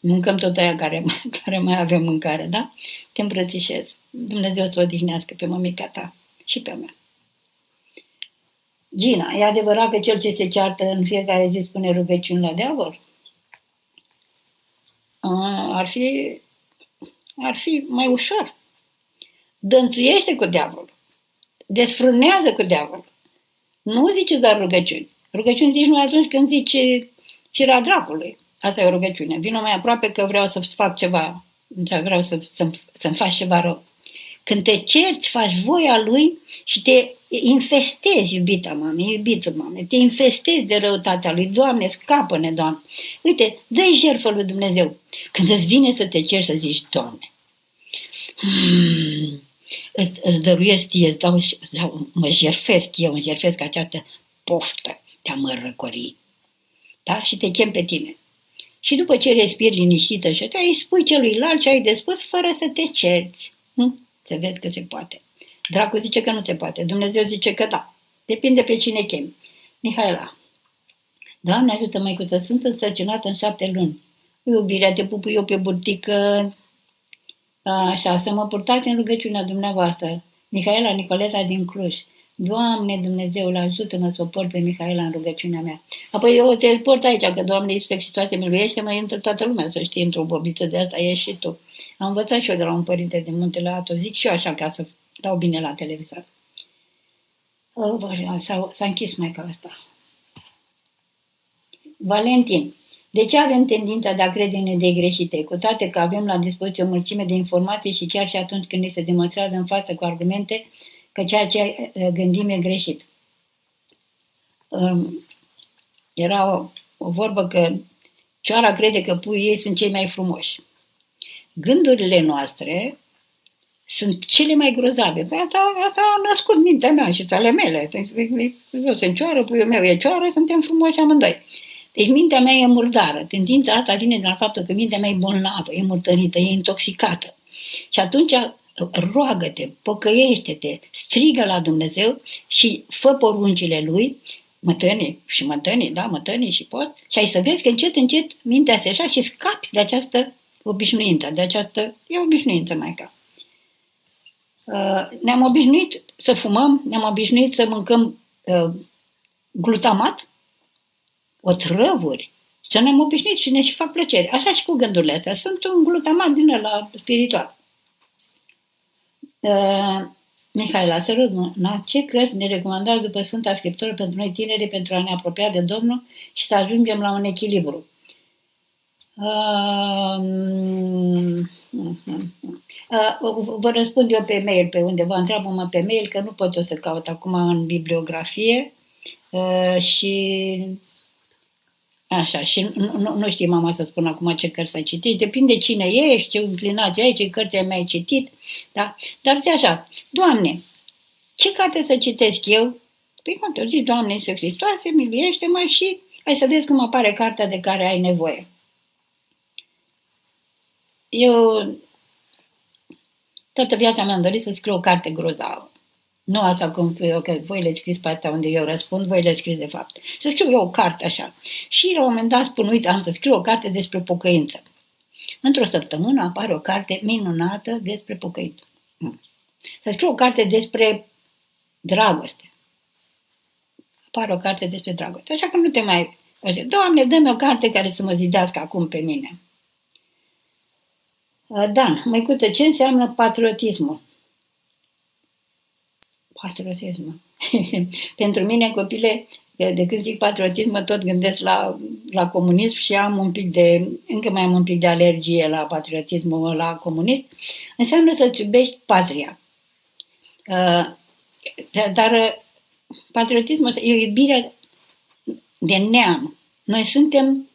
mâncăm tot aia care, care mai avem mâncare, da? Te îmbrățișez. Dumnezeu să o odihnească pe mămica ta și pe mea. Gina, e adevărat că cel ce se ceartă în fiecare zi spune rugăciuni la diavol? Ar fi ar fi mai ușor. Dănțuiește cu diavolul. Desfrânează cu diavolul. Nu zice doar rugăciuni. Rugăciuni zici numai atunci când zice firea dracului. Asta e o rugăciune. Vino mai aproape că vreau să fac ceva, vreau să, să, să-mi faci ceva rău. Când te cerți, faci voia lui și te infestezi, iubita mame, iubitul mame, te infestezi de răutatea lui. Doamne, scapă-ne, Doamne. Uite, dă-i jertfă lui Dumnezeu. Când îți vine să te cerți, să zici, Doamne, hmm, îți, îți dăruiesc ție, îți dau, dau, mă jerfesc eu, îmi jerfesc această poftă de a mă răcori. Da? Și te chem pe tine. Și după ce respiri liniștită și te îi spui celuilalt ce ai de spus fără să te cerți. Hm? Se vede că se poate. Dracu zice că nu se poate. Dumnezeu zice că da. Depinde pe cine chemi. Mihaela. Doamne ajută măicuță, sunt însărcinată în șapte luni. Iubirea, te pup eu pe burtică. Așa, să mă purtați în rugăciunea dumneavoastră. Mihaela Nicoleta din Cluj. Doamne Dumnezeu, ajută-mă să o port pe Mihaela în rugăciunea mea. Apoi eu te port aici, că Doamne Iisuse Hristoase miluiește, mă intră toată lumea să știe într-o bobiță de asta, ești și tu. Am învățat și eu de la un părinte din Muntele Ato, zic și eu așa ca să dau bine la televizor. Oh, s-a, s-a închis mai ca asta. Valentin, de ce avem tendința de a crede în idei greșite, cu toate că avem la dispoziție o mulțime de informații și chiar și atunci când ne se demonstrează în față cu argumente că ceea ce eh, gândim e greșit? Era o, o vorbă că cioara crede că puii ei sunt cei mai frumoși. Gândurile noastre sunt cele mai grozave. Păi asta, asta a născut mintea mea și ale mele. Eu sunt cioară, puiul meu e cioară, suntem frumoși amândoi. Deci mintea mea e murdară. Tendința asta vine de la faptul că mintea mea e bolnavă, e murtărită, e intoxicată. Și atunci roagă-te, pocăiește-te, strigă la Dumnezeu și fă poruncile Lui, mătănii și mătănii, da, mătănii și pot, și ai să vezi că încet, încet mintea se așa și scapi de această obișnuință, de această, e obișnuință mai ca. Uh, ne-am obișnuit să fumăm, ne-am obișnuit să mâncăm uh, glutamat, oțrăvuri, să ne-am obișnuit și ne și fac plăcere. Așa și cu gândurile astea. Sunt un glutamat din ăla spiritual. Uh, Mihaela, să rog, ce cărți ne recomandați după Sfânta Scriptură pentru noi tineri pentru a ne apropia de Domnul și să ajungem la un echilibru? Uh, uh, vă răspund eu pe mail, pe undeva, întreabă-mă pe mail, că nu pot eu să caut acum în bibliografie uh, și Așa, și nu, nu, nu știu mama să spun acum ce cărți ai citit, depinde cine ești, ce inclinație ai, ce cărți ai mai citit, da? Dar zi așa, Doamne, ce carte să citesc eu? Păi cum te zic, Doamne, Iisus Hristoase, miluiește-mă și ai să vezi cum apare cartea de care ai nevoie. Eu toată viața mea am dorit să scriu o carte grozavă. Nu asta cum eu, că voi le scris pe asta unde eu răspund, voi le scris de fapt. Să scriu eu o carte așa. Și la un moment dat spun, uite, am să scriu o carte despre pocăință. Într-o săptămână apare o carte minunată despre pocăință. Hmm. Să scriu o carte despre dragoste. Apare o carte despre dragoste. Așa că nu te mai... Doamne, dă-mi o carte care să mă zidească acum pe mine. Dan, măicuță, ce înseamnă patriotismul? Patriotism. Pentru mine, copile, de când zic patriotism, mă tot gândesc la, la comunism și am un pic de, încă mai am un pic de alergie la patriotismul la comunist. Înseamnă să-ți iubești patria. Uh, dar uh, patriotismul e o iubire de neam. Noi suntem,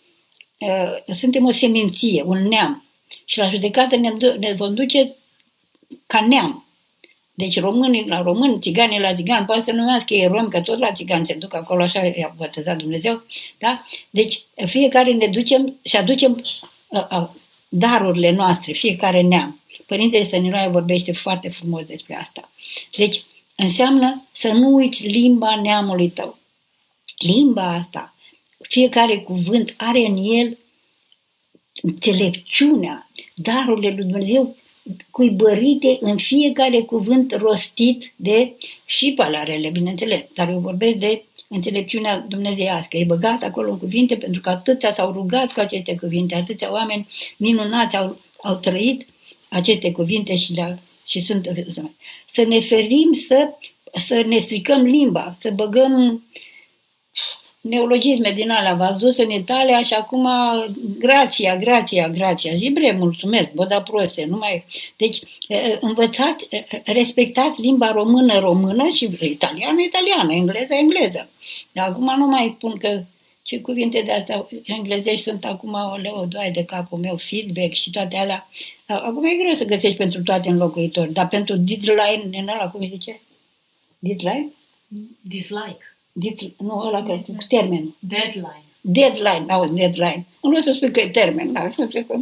uh, suntem o seminție, un neam. Și la judecată ne, ne vom duce ca neam. Deci românii la român, țiganii la țigan, poate să numească ei rom, că tot la țigan se duc acolo, așa i-a bătăzat Dumnezeu. Da? Deci fiecare ne ducem și aducem uh, uh, darurile noastre, fiecare neam. Părintele Săniloae vorbește foarte frumos despre asta. Deci înseamnă să nu uiți limba neamului tău. Limba asta, fiecare cuvânt are în el înțelepciunea, darurile lui Dumnezeu cuibărite în fiecare cuvânt rostit de și palarele, bineînțeles, dar eu vorbesc de înțelepciunea dumnezeiască. E băgat acolo în cuvinte pentru că atâția s-au rugat cu aceste cuvinte, atâția oameni minunați au, au trăit aceste cuvinte și, la, și sunt... Să ne ferim să, să ne stricăm limba, să băgăm neologisme din alea, v-ați dus în Italia și acum grația, grația, grația. Zibre, mulțumesc, vă da proste, nu mai... Deci, învățați, respectați limba română, română și italiană, italiană, engleză, engleză. Dar acum nu mai spun că ce cuvinte de astea englezești sunt acum, o leu, doai de capul meu, feedback și toate alea. Acum e greu să găsești pentru toate înlocuitori, dar pentru deadline, în ăla, cum se zice? Deadline? Dislike. Dit, nu, ăla că termen. Deadline. Deadline, auzi, deadline. Nu vreau să spun că e termen, dar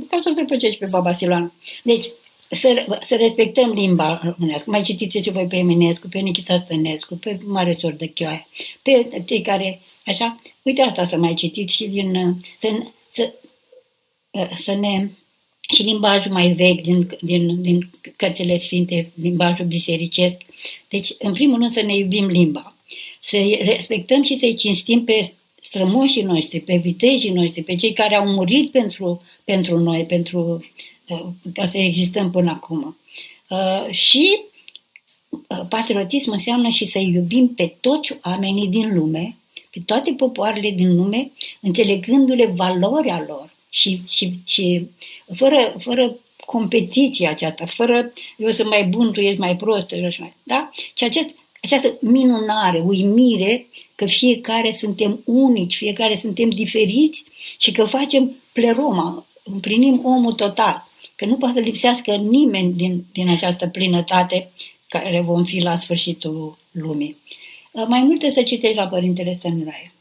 ca să te și pe Baba Siloana. Deci, să, să respectăm limba românească. Mai citiți ce voi pe Eminescu, pe Nichita Stănescu, pe Mare Sor de Chioaia, pe cei care, așa, uite asta să mai citiți și din, să, să, să ne și limbajul mai vechi din, din, din cărțile sfinte, limbajul bisericesc. Deci, în primul rând, să ne iubim limba, să respectăm și să-i cinstim pe strămoșii noștri, pe vitejii noștri, pe cei care au murit pentru, pentru noi, pentru uh, ca să existăm până acum. Uh, și uh, patriotism înseamnă și să iubim pe toți oamenii din lume, pe toate popoarele din lume, înțelegându-le valoarea lor și, și, și fără, fără competiția aceasta, fără eu sunt mai bun, tu ești mai prost, și mai, da? Și acest, această minunare, uimire că fiecare suntem unici, fiecare suntem diferiți și că facem pleroma, împlinim omul total, că nu poate să lipsească nimeni din, din această plinătate care vom fi la sfârșitul lumii. Mai multe să citești la Părintele Stăniraie.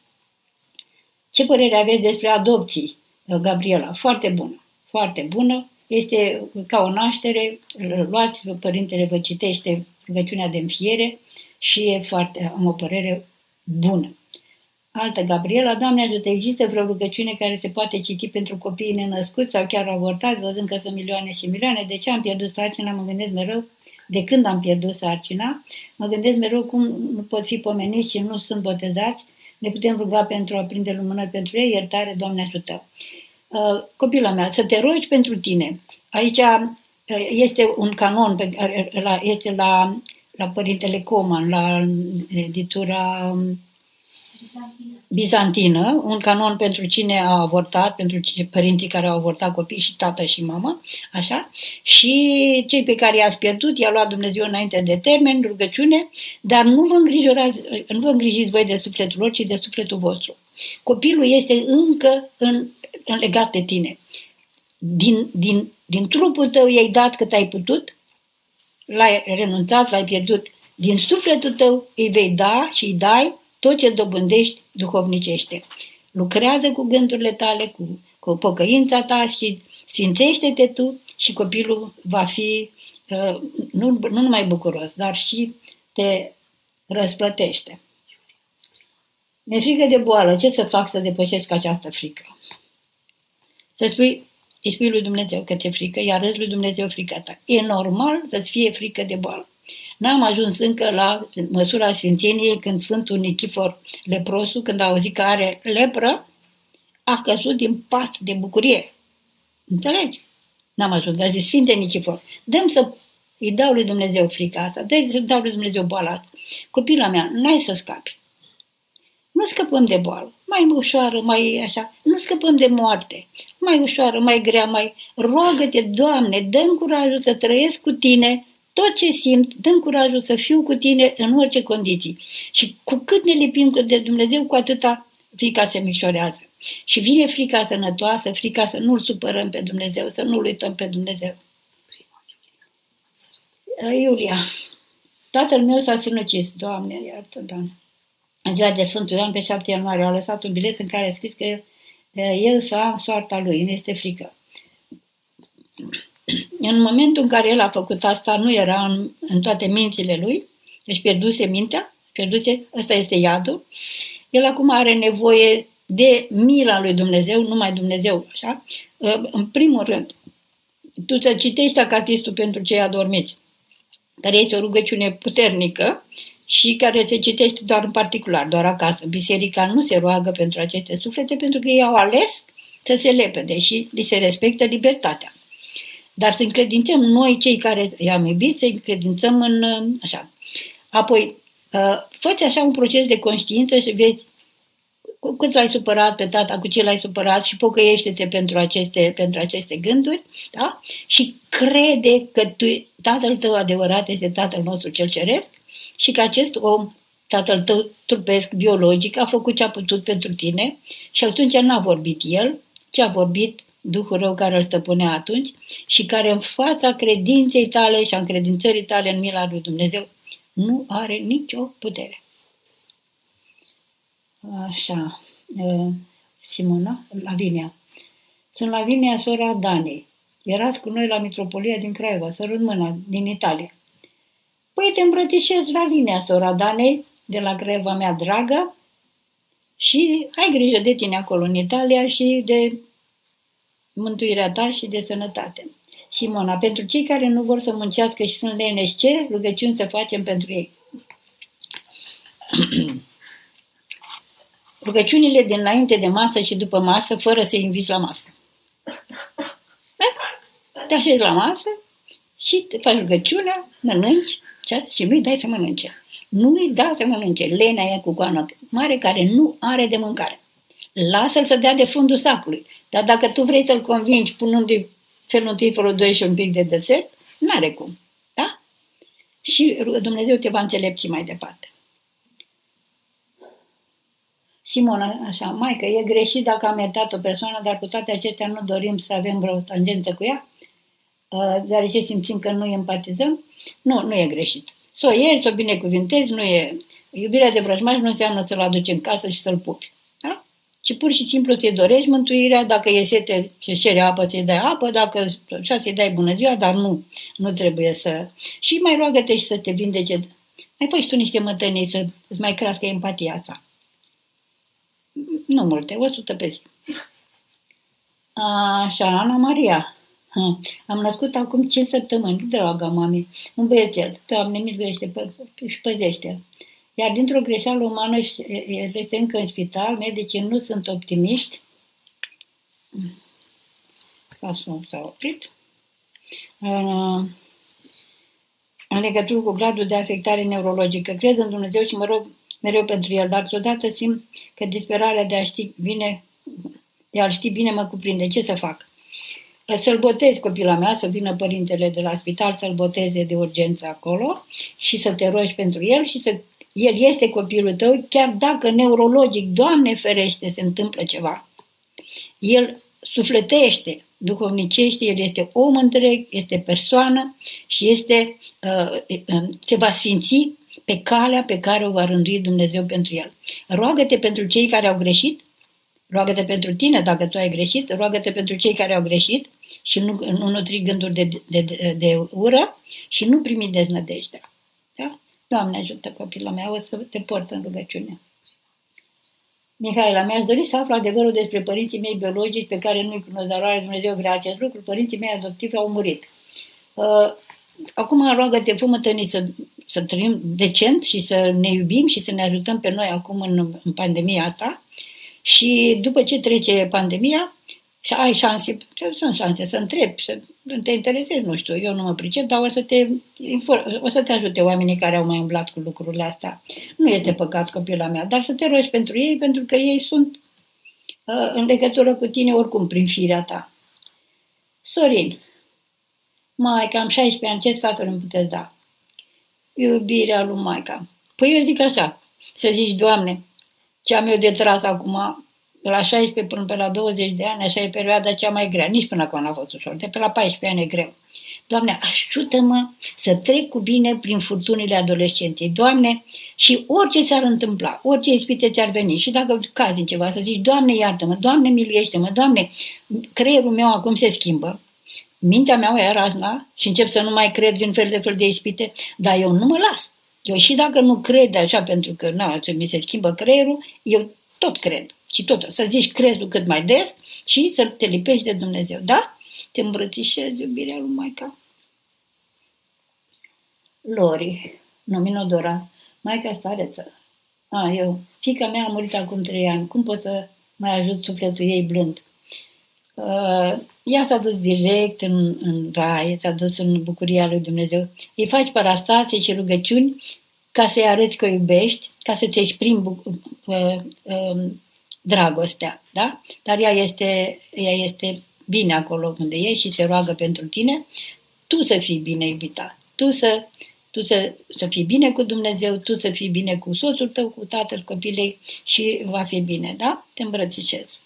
Ce părere aveți despre adopții, Gabriela? Foarte bună, foarte bună. Este ca o naștere, luați, Părintele vă citește rugăciunea de înfiere și e foarte, am o părere bună. Altă Gabriela, Doamne ajută, există vreo rugăciune care se poate citi pentru copiii nenăscuți sau chiar avortați, văzând că sunt milioane și milioane, de ce am pierdut sarcina, mă gândesc mereu, de când am pierdut sarcina, mă gândesc mereu cum nu pot fi pomeniți și nu sunt botezați, ne putem ruga pentru a prinde lumânări pentru ei, iertare, Doamne ajută. Uh, copila mea, să te rogi pentru tine. Aici uh, este un canon pe care este la la Părintele Coman, la editura bizantină, un canon pentru cine a avortat, pentru părinții care au avortat copii și tată și mamă, așa, și cei pe care i-ați pierdut, i-a luat Dumnezeu înainte de termen, rugăciune, dar nu vă îngrijorați, nu vă îngrijiți voi de sufletul lor, ci de sufletul vostru. Copilul este încă în, în legat de tine. Din, din, din trupul tău i-ai dat cât ai putut, l-ai renunțat, l-ai pierdut. Din sufletul tău îi vei da și îi dai tot ce dobândești duhovnicește. Lucrează cu gândurile tale, cu, cu pocăința ta și sfințește-te tu și copilul va fi uh, nu, nu numai bucuros, dar și te răsplătește. Mi-e frică de boală. Ce să fac să depășesc această frică? Să spui, îi spui lui Dumnezeu că ți-e frică, iar arăți lui Dumnezeu frica ta. E normal să-ți fie frică de boală. N-am ajuns încă la măsura Sfințeniei când Sfântul Nichifor leprosul, când a auzit că are lepră, a căzut din pat de bucurie. Înțelegi? N-am ajuns, a zis Sfinte Nichifor, dăm să îi dau lui Dumnezeu frica asta, dă să dau lui Dumnezeu boala asta. Copila mea, n-ai să scapi. Nu scăpăm de boală, mai ușoară, mai așa, nu scăpăm de moarte, mai ușoară, mai grea, mai... Roagă-te, Doamne, dăm curajul să trăiesc cu Tine tot ce simt, dăm curajul să fiu cu Tine în orice condiții. Și cu cât ne lipim de Dumnezeu, cu atâta frica se micșorează. Și vine frica sănătoasă, frica să nu-L supărăm pe Dumnezeu, să nu-L uităm pe Dumnezeu. Iulia, tatăl meu s-a sinucis, Doamne, iartă, Doamne în ziua de Sfântul Ioan, pe 7 ianuarie, a lăsat un bilet în care a scris că el să am soarta lui, îmi este frică. În momentul în care el a făcut asta, nu era în, în toate mințile lui, deci pierduse mintea, pierduse, ăsta este iadul. El acum are nevoie de mila lui Dumnezeu, numai Dumnezeu, așa. În primul rând, tu să citești acatistul pentru cei adormiți, care este o rugăciune puternică și care se citește doar în particular, doar acasă. Biserica nu se roagă pentru aceste suflete pentru că ei au ales să se lepede și li se respectă libertatea. Dar să încredințăm noi, cei care i-am iubit, să încredințăm în așa. Apoi, uh, fă așa un proces de conștiință și vezi cu cât l-ai supărat pe tata, cu ce l-ai supărat și pocăiește-te pentru aceste, pentru aceste gânduri, da? Și crede că tu, tatăl tău adevărat este tatăl nostru cel ceresc și că acest om, tatăl tău trupesc, biologic, a făcut ce a putut pentru tine și atunci n-a vorbit el, ci a vorbit Duhul rău care îl stăpânea atunci și care în fața credinței tale și a încredințării tale în mila lui Dumnezeu nu are nicio putere. Așa, Simona, Lavinia. Sunt Lavinia, sora Danei. Erați cu noi la Mitropolia din Craiova, sărut mâna, din Italia. Păi te îmbrățișez la vinea, sora Danei, de la greva mea dragă, și ai grijă de tine acolo în Italia și de mântuirea ta și de sănătate. Simona, pentru cei care nu vor să muncească și sunt leneși, ce rugăciuni să facem pentru ei? Rugăciunile dinainte de masă și după masă, fără să-i inviți la masă. Da? Te așezi la masă și te faci rugăciunea, mănânci și nu-i dai să mănânce. Nu-i dai să mănânce. Lena e cu goană mare care nu are de mâncare. Lasă-l să dea de fundul sacului. Dar dacă tu vrei să-l convingi punând-i felul întâi, felul doi și un pic de desert, n-are cum. Da? Și Dumnezeu te va înțelepți mai departe. Simona, așa, mai că e greșit dacă am iertat o persoană, dar cu toate acestea nu dorim să avem vreo tangență cu ea, uh, deoarece simțim că nu empatizăm. Nu, nu e greșit. Să o ieri, să o binecuvintezi, nu e... Iubirea de vrăjmaș nu înseamnă să-l aduci în casă și să-l pupi. Da? Ci pur și simplu să-i dorești mântuirea, dacă e sete și cere apă, să-i dai apă, dacă așa să-i dai bună ziua, dar nu, nu trebuie să... Și mai roagă-te și să te vindece. Mai faci tu niște mătănii să îți mai crească empatia asta. Nu multe, 100 pe zi. Așa, Ana Maria. Am născut acum 5 săptămâni, dragă mami, un băiețel. Doamne, miluiește și păzește Iar dintr-o greșeală umană este încă în spital, medicii nu sunt optimiști. Casul s-a oprit. În legătură cu gradul de afectare neurologică. Cred în Dumnezeu și mă rog mereu pentru el, dar deodată simt că disperarea de a ști bine, de a ști bine mă cuprinde. Ce să fac? Să-l botezi copila mea, să vină părintele de la spital să-l boteze de urgență acolo și să te rogi pentru el și să el este copilul tău, chiar dacă neurologic, Doamne ferește, se întâmplă ceva. El sufletește, duhovnicește, el este om întreg, este persoană și este, uh, uh, se va sfinți pe calea pe care o va rândui Dumnezeu pentru el. Roagă-te pentru cei care au greșit, roagă-te pentru tine dacă tu ai greșit, roagă-te pentru cei care au greșit și nu, nu nutri gânduri de, de, de, de ură și nu primi deznădejdea. Da? Doamne ajută copilul meu, o să te port în rugăciune. Mihaela, mi-aș dori să aflu adevărul despre părinții mei biologici pe care nu-i cunosc, dar oare Dumnezeu vrea acest lucru. Părinții mei adoptivi au murit. Uh, acum roagă-te, fă să să trăim decent și să ne iubim și să ne ajutăm pe noi acum în, în pandemia asta. Și după ce trece pandemia, și ai șanse, sunt șanse să întrebi, să te interesezi, nu știu, eu nu mă pricep, dar o să te, o să te ajute oamenii care au mai umblat cu lucrurile astea. Nu este păcat copila mea, dar să te rogi pentru ei, pentru că ei sunt uh, în legătură cu tine oricum prin firea ta. Sorin, mai cam 16 ani, ce sfaturi îmi puteți da? iubirea lui Maica. Păi eu zic așa, să zici, Doamne, ce am eu de tras acum, de la 16 până pe la 20 de ani, așa e perioada cea mai grea. Nici până acum n-a fost ușor, de pe la 14 ani e greu. Doamne, ajută-mă să trec cu bine prin furtunile adolescenței. Doamne, și orice s-ar întâmpla, orice ispite ți-ar veni, și dacă cazi în ceva, să zici, Doamne, iartă-mă, Doamne, miluiește-mă, Doamne, creierul meu acum se schimbă, mintea mea e razna și încep să nu mai cred din fel de fel de ispite, dar eu nu mă las. Eu și dacă nu cred așa, pentru că na, mi se schimbă creierul, eu tot cred. Și tot, să zici crezul cât mai des și să te lipești de Dumnezeu. Da? Te îmbrățișezi iubirea lui Maica. Lori, Nominodora, Maica stareță. A, eu, fica mea a murit acum trei ani. Cum pot să mai ajut sufletul ei blând? Uh, ea s-a dus direct în, în rai, s-a dus în bucuria lui Dumnezeu. Îi faci parastase și rugăciuni ca să-i arăți că iubești, ca să-ți exprimi bu- uh, uh, dragostea, da? Dar ea este, ea este bine acolo unde e și se roagă pentru tine, tu să fii bine iubita, tu să, tu să, să fii bine cu Dumnezeu, tu să fii bine cu soțul tău, cu tatăl copilei și va fi bine, da? Te îmbrățișez.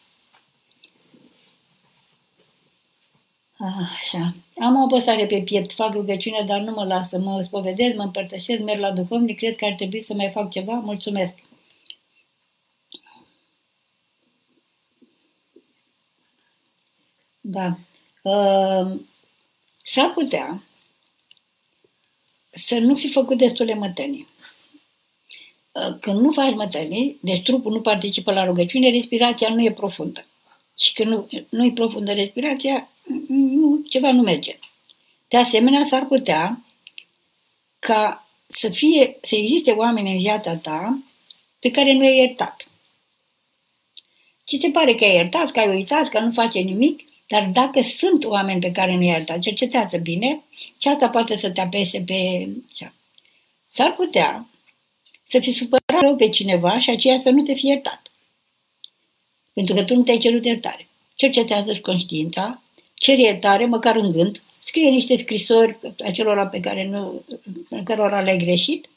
Așa. Am o apăsare pe piept, fac rugăciune, dar nu mă lasă. Mă spovedez, mă împărtășesc, merg la duhovnic, cred că ar trebui să mai fac ceva. Mulțumesc! Da. Uh, s-ar putea să nu fi făcut destule mătănii. Uh, când nu faci mătănii, deci trupul nu participă la rugăciune, respirația nu e profundă. și că nu, nu-i profundă respirația, nu, ceva nu merge. De asemenea, s-ar putea ca să fie, să existe oameni în viața ta pe care nu ai iertat. Ți se pare că ai iertat, că ai uitat, că nu face nimic, dar dacă sunt oameni pe care nu i-ai iertat, cercetează bine și asta poate să te apese pe... Așa. S-ar putea să fi supărat rău pe cineva și aceea să nu te fi iertat. Pentru că tu nu te-ai cerut iertare. Cercetează-și conștiința, cere iertare, măcar în gând, scrie niște scrisori acelora pe care nu, pe care le-ai greșit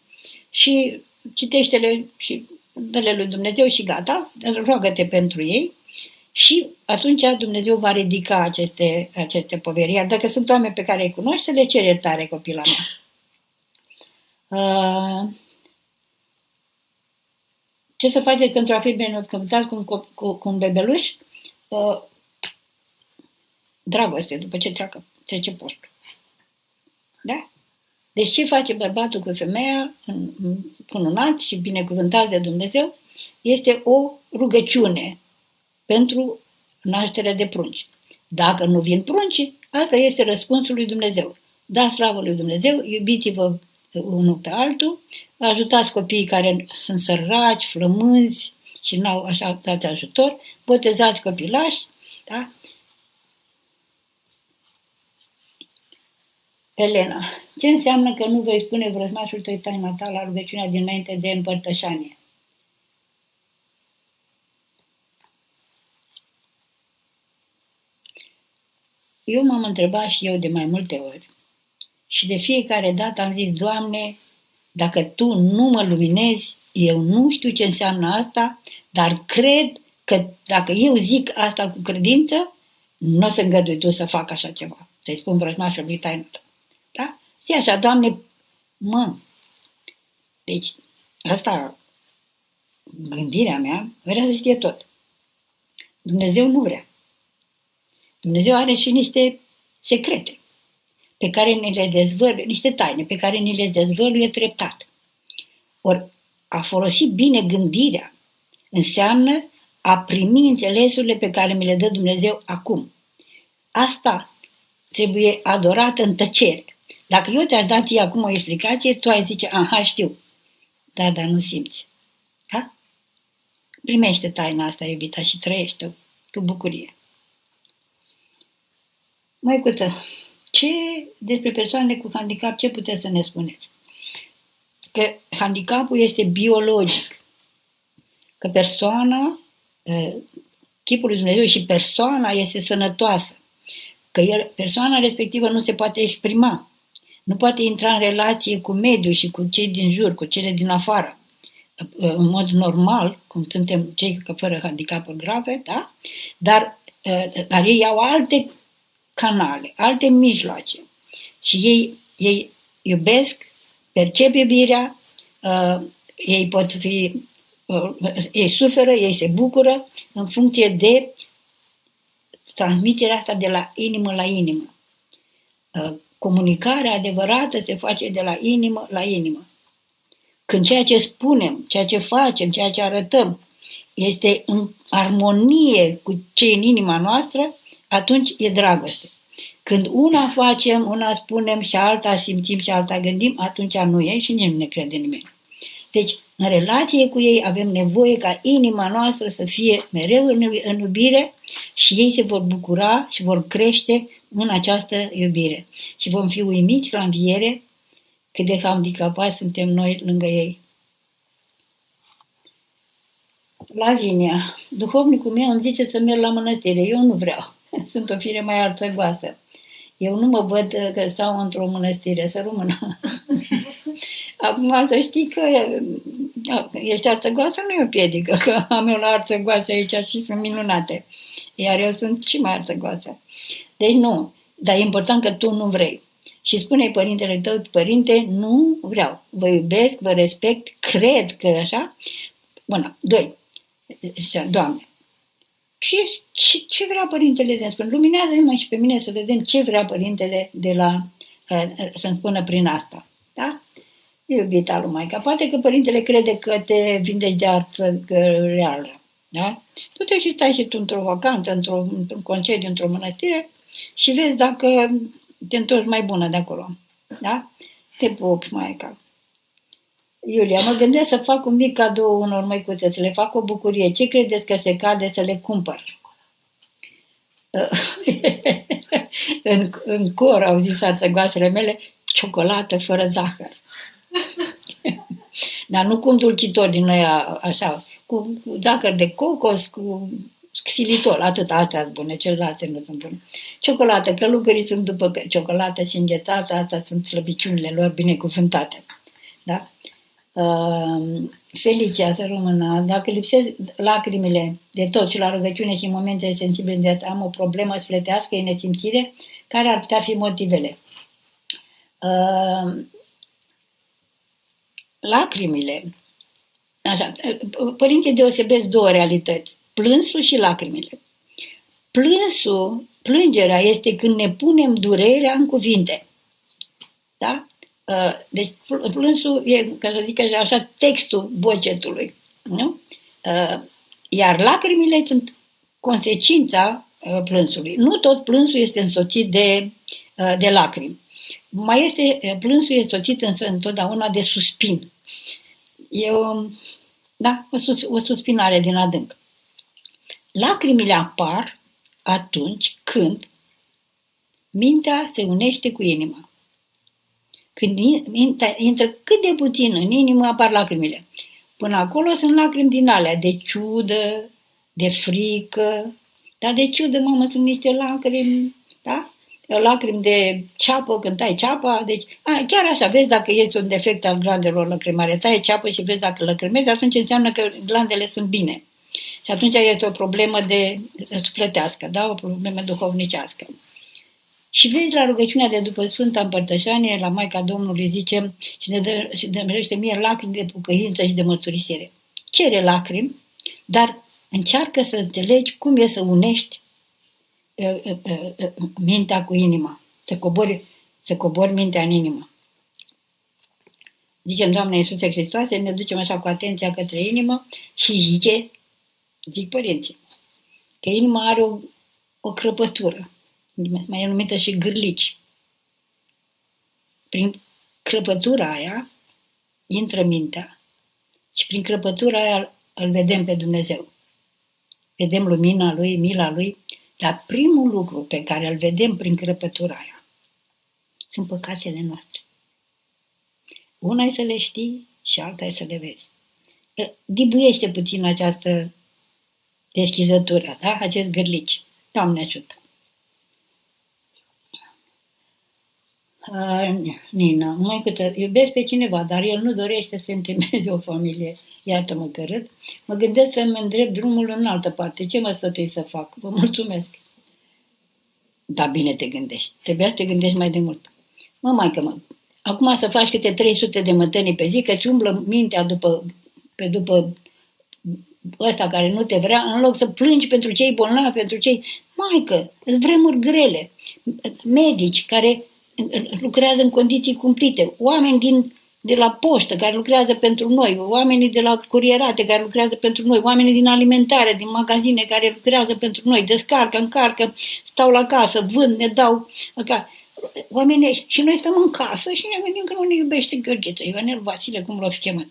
și citește-le și dă-le lui Dumnezeu și gata, roagă-te pentru ei și atunci Dumnezeu va ridica aceste, aceste poveri. Iar dacă sunt oameni pe care îi cunoști, să le ceri iertare, copila mea. Uh, ce să faceți pentru a fi binecuvântați cu, cu, cu, cu un bebeluș? Uh, dragoste, după ce treacă, trece postul. Da? Deci ce face bărbatul cu femeia, cununat și binecuvântat de Dumnezeu, este o rugăciune pentru nașterea de prunci. Dacă nu vin prunci, asta este răspunsul lui Dumnezeu. Da slavă lui Dumnezeu, iubiți-vă unul pe altul, ajutați copiii care sunt săraci, flămânzi și n-au așa dați ajutor, botezați copilași, da? Elena, ce înseamnă că nu vei spune vrăjmașul tăi taina ta la rugăciunea dinainte de împărtășanie? Eu m-am întrebat și eu de mai multe ori și de fiecare dată am zis, Doamne, dacă Tu nu mă luminezi, eu nu știu ce înseamnă asta, dar cred că dacă eu zic asta cu credință, nu o să îngădui Tu să fac așa ceva. Să-i spun vrăjmașului taină Da? Zi așa, Doamne, mă. Deci, asta, gândirea mea, vrea să știe tot. Dumnezeu nu vrea. Dumnezeu are și niște secrete pe care ni le dezvăluie, niște taine pe care ni le dezvăluie treptat. Ori a folosi bine gândirea înseamnă a primi înțelesurile pe care mi le dă Dumnezeu acum. Asta trebuie adorată în tăcere. Dacă eu te-aș da ție acum o explicație, tu ai zice, aha, știu. Da, dar nu simți. Da? Primește taina asta, iubita, și trăiește-o cu bucurie. Măicuță, ce despre persoanele cu handicap, ce puteți să ne spuneți? Că handicapul este biologic. Că persoana, chipul lui Dumnezeu și persoana este sănătoasă. Că el, persoana respectivă nu se poate exprima. Nu poate intra în relație cu mediul și cu cei din jur, cu cele din afară. În mod normal, cum suntem cei fără handicapuri grave, da? Dar, dar ei au alte canale, alte mijloace. Și ei, ei iubesc, percep iubirea, uh, ei pot fi, uh, ei suferă, ei se bucură în funcție de transmiterea asta de la inimă la inimă. Uh, comunicarea adevărată se face de la inimă la inimă. Când ceea ce spunem, ceea ce facem, ceea ce arătăm este în armonie cu ce în inima noastră, atunci e dragoste. Când una facem, una spunem și alta simțim și alta gândim, atunci nu e și nici nu ne crede nimeni. Deci, în relație cu ei avem nevoie ca inima noastră să fie mereu în iubire și ei se vor bucura și vor crește în această iubire. Și vom fi uimiți la înviere cât de handicapați suntem noi lângă ei. Lavinia, duhovnicul meu îmi zice să merg la mănăstire. Eu nu vreau. Sunt o fire mai arțăgoasă. Eu nu mă văd că stau într-o mănăstire, să rămână. Acum să știi că ești arțăgoasă nu e o piedică, că am eu la arțăgoasă aici și sunt minunate. Iar eu sunt și mai arțăgoasă. Deci nu, dar e important că tu nu vrei. Și spune părintele tău, părinte, nu vreau. Vă iubesc, vă respect, cred că așa. Bună, doi. Doamne, și ce, ce vrea Părintele să-mi spună? Luminează-mă și pe mine să vedem ce vrea Părintele de la, uh, să-mi spună prin asta. Da? Iubita lui Maica. Poate că Părintele crede că te vindeci de arță reală. Da? Tu te și stai și tu într-o vacanță, într-o, într-un concediu, într-o mănăstire și vezi dacă te întorci mai bună de acolo. Da? Te pupi, maica. Iulia, mă gândesc să fac un mic cadou unor măicuțe, să le fac o bucurie. Ce credeți că se cade să le cumpăr? în, în cor au zis arțăgoasele mele, ciocolată fără zahăr. Dar nu cu un dulcitor din noi așa, cu, cu zahăr de cocos, cu xilitol, atât astea sunt bune, celelalte nu sunt bune. Ciocolată, călugării sunt după ciocolată și înghețată, astea sunt slăbiciunile lor binecuvântate. Da? Uh, Felicia să rămână, dacă lipsesc lacrimile de tot și la rugăciune și în momentele sensibile de am o problemă sfletească, e nesimțire, care ar putea fi motivele? Uh, lacrimile. Așa, părinții deosebesc două realități, plânsul și lacrimile. Plânsul, plângerea este când ne punem durerea în cuvinte. Da? Uh, deci plânsul e, ca să zic așa, așa textul bocetului. Nu? Uh, iar lacrimile sunt consecința uh, plânsului. Nu tot plânsul este însoțit de, de lacrimi. Mai este, plânsul este însoțit însă întotdeauna de suspin. E o, da, o, sus, o suspinare din adânc. Lacrimile apar atunci când mintea se unește cu inima. Când mintea intră cât de puțin în inimă, apar lacrimile. Până acolo sunt lacrimi din alea, de ciudă, de frică, dar de ciudă, mamă, sunt niște lacrimi, da? lacrimi de ceapă când tai ceapa, deci a, chiar așa, vezi dacă este un defect al glandelor lacrimare, tai ceapă și vezi dacă lacrimezi, atunci înseamnă că glandele sunt bine. Și atunci este o problemă de sufletească, da? o problemă duhovnicească. Și vezi la rugăciunea de după Sfânta Împărtășanie, la Maica Domnului zice și ne, dă, și ne mie lacrimi de bucăință și de mărturisire. Cere lacrimi, dar încearcă să înțelegi cum e să unești mintea cu inima. Să cobori, să cobori mintea în inimă. Zicem, Doamne Iisuse Hristoase, ne ducem așa cu atenția către inimă și zice, zic părinții, că inima are o, o crăpătură, mai e numită și gârlici. Prin crăpătura aia intră mintea și prin crăpătura aia îl vedem pe Dumnezeu. Vedem lumina Lui, mila Lui dar primul lucru pe care îl vedem prin crăpătura aia sunt păcatele noastre. Una e să le știi și alta e să le vezi. Dibuiește puțin această deschizătură, da? acest gârlici. Doamne ajută! Nina, mai câte, iubesc pe cineva, dar el nu dorește să întemeieze o familie iartă-mă că râd, mă gândesc să-mi îndrept drumul în altă parte. Ce mă sfătui să fac? Vă mulțumesc. Da, bine te gândești. Trebuia să te gândești mai de mult. Mă, mai că mă, acum să faci câte 300 de mătănii pe zi, că ți umblă mintea după, pe după ăsta care nu te vrea, în loc să plângi pentru cei bolnavi, pentru cei... Maică, vremuri grele, medici care lucrează în condiții cumplite, oameni din de la poștă care lucrează pentru noi, oamenii de la curierate care lucrează pentru noi, oamenii din alimentare, din magazine care lucrează pentru noi, descarcă, încarcă, stau la casă, vând, ne dau. Oamenii și noi stăm în casă și ne gândim că nu ne iubește Gheorgheță, Ionel Vasile, cum l-a fi chemat.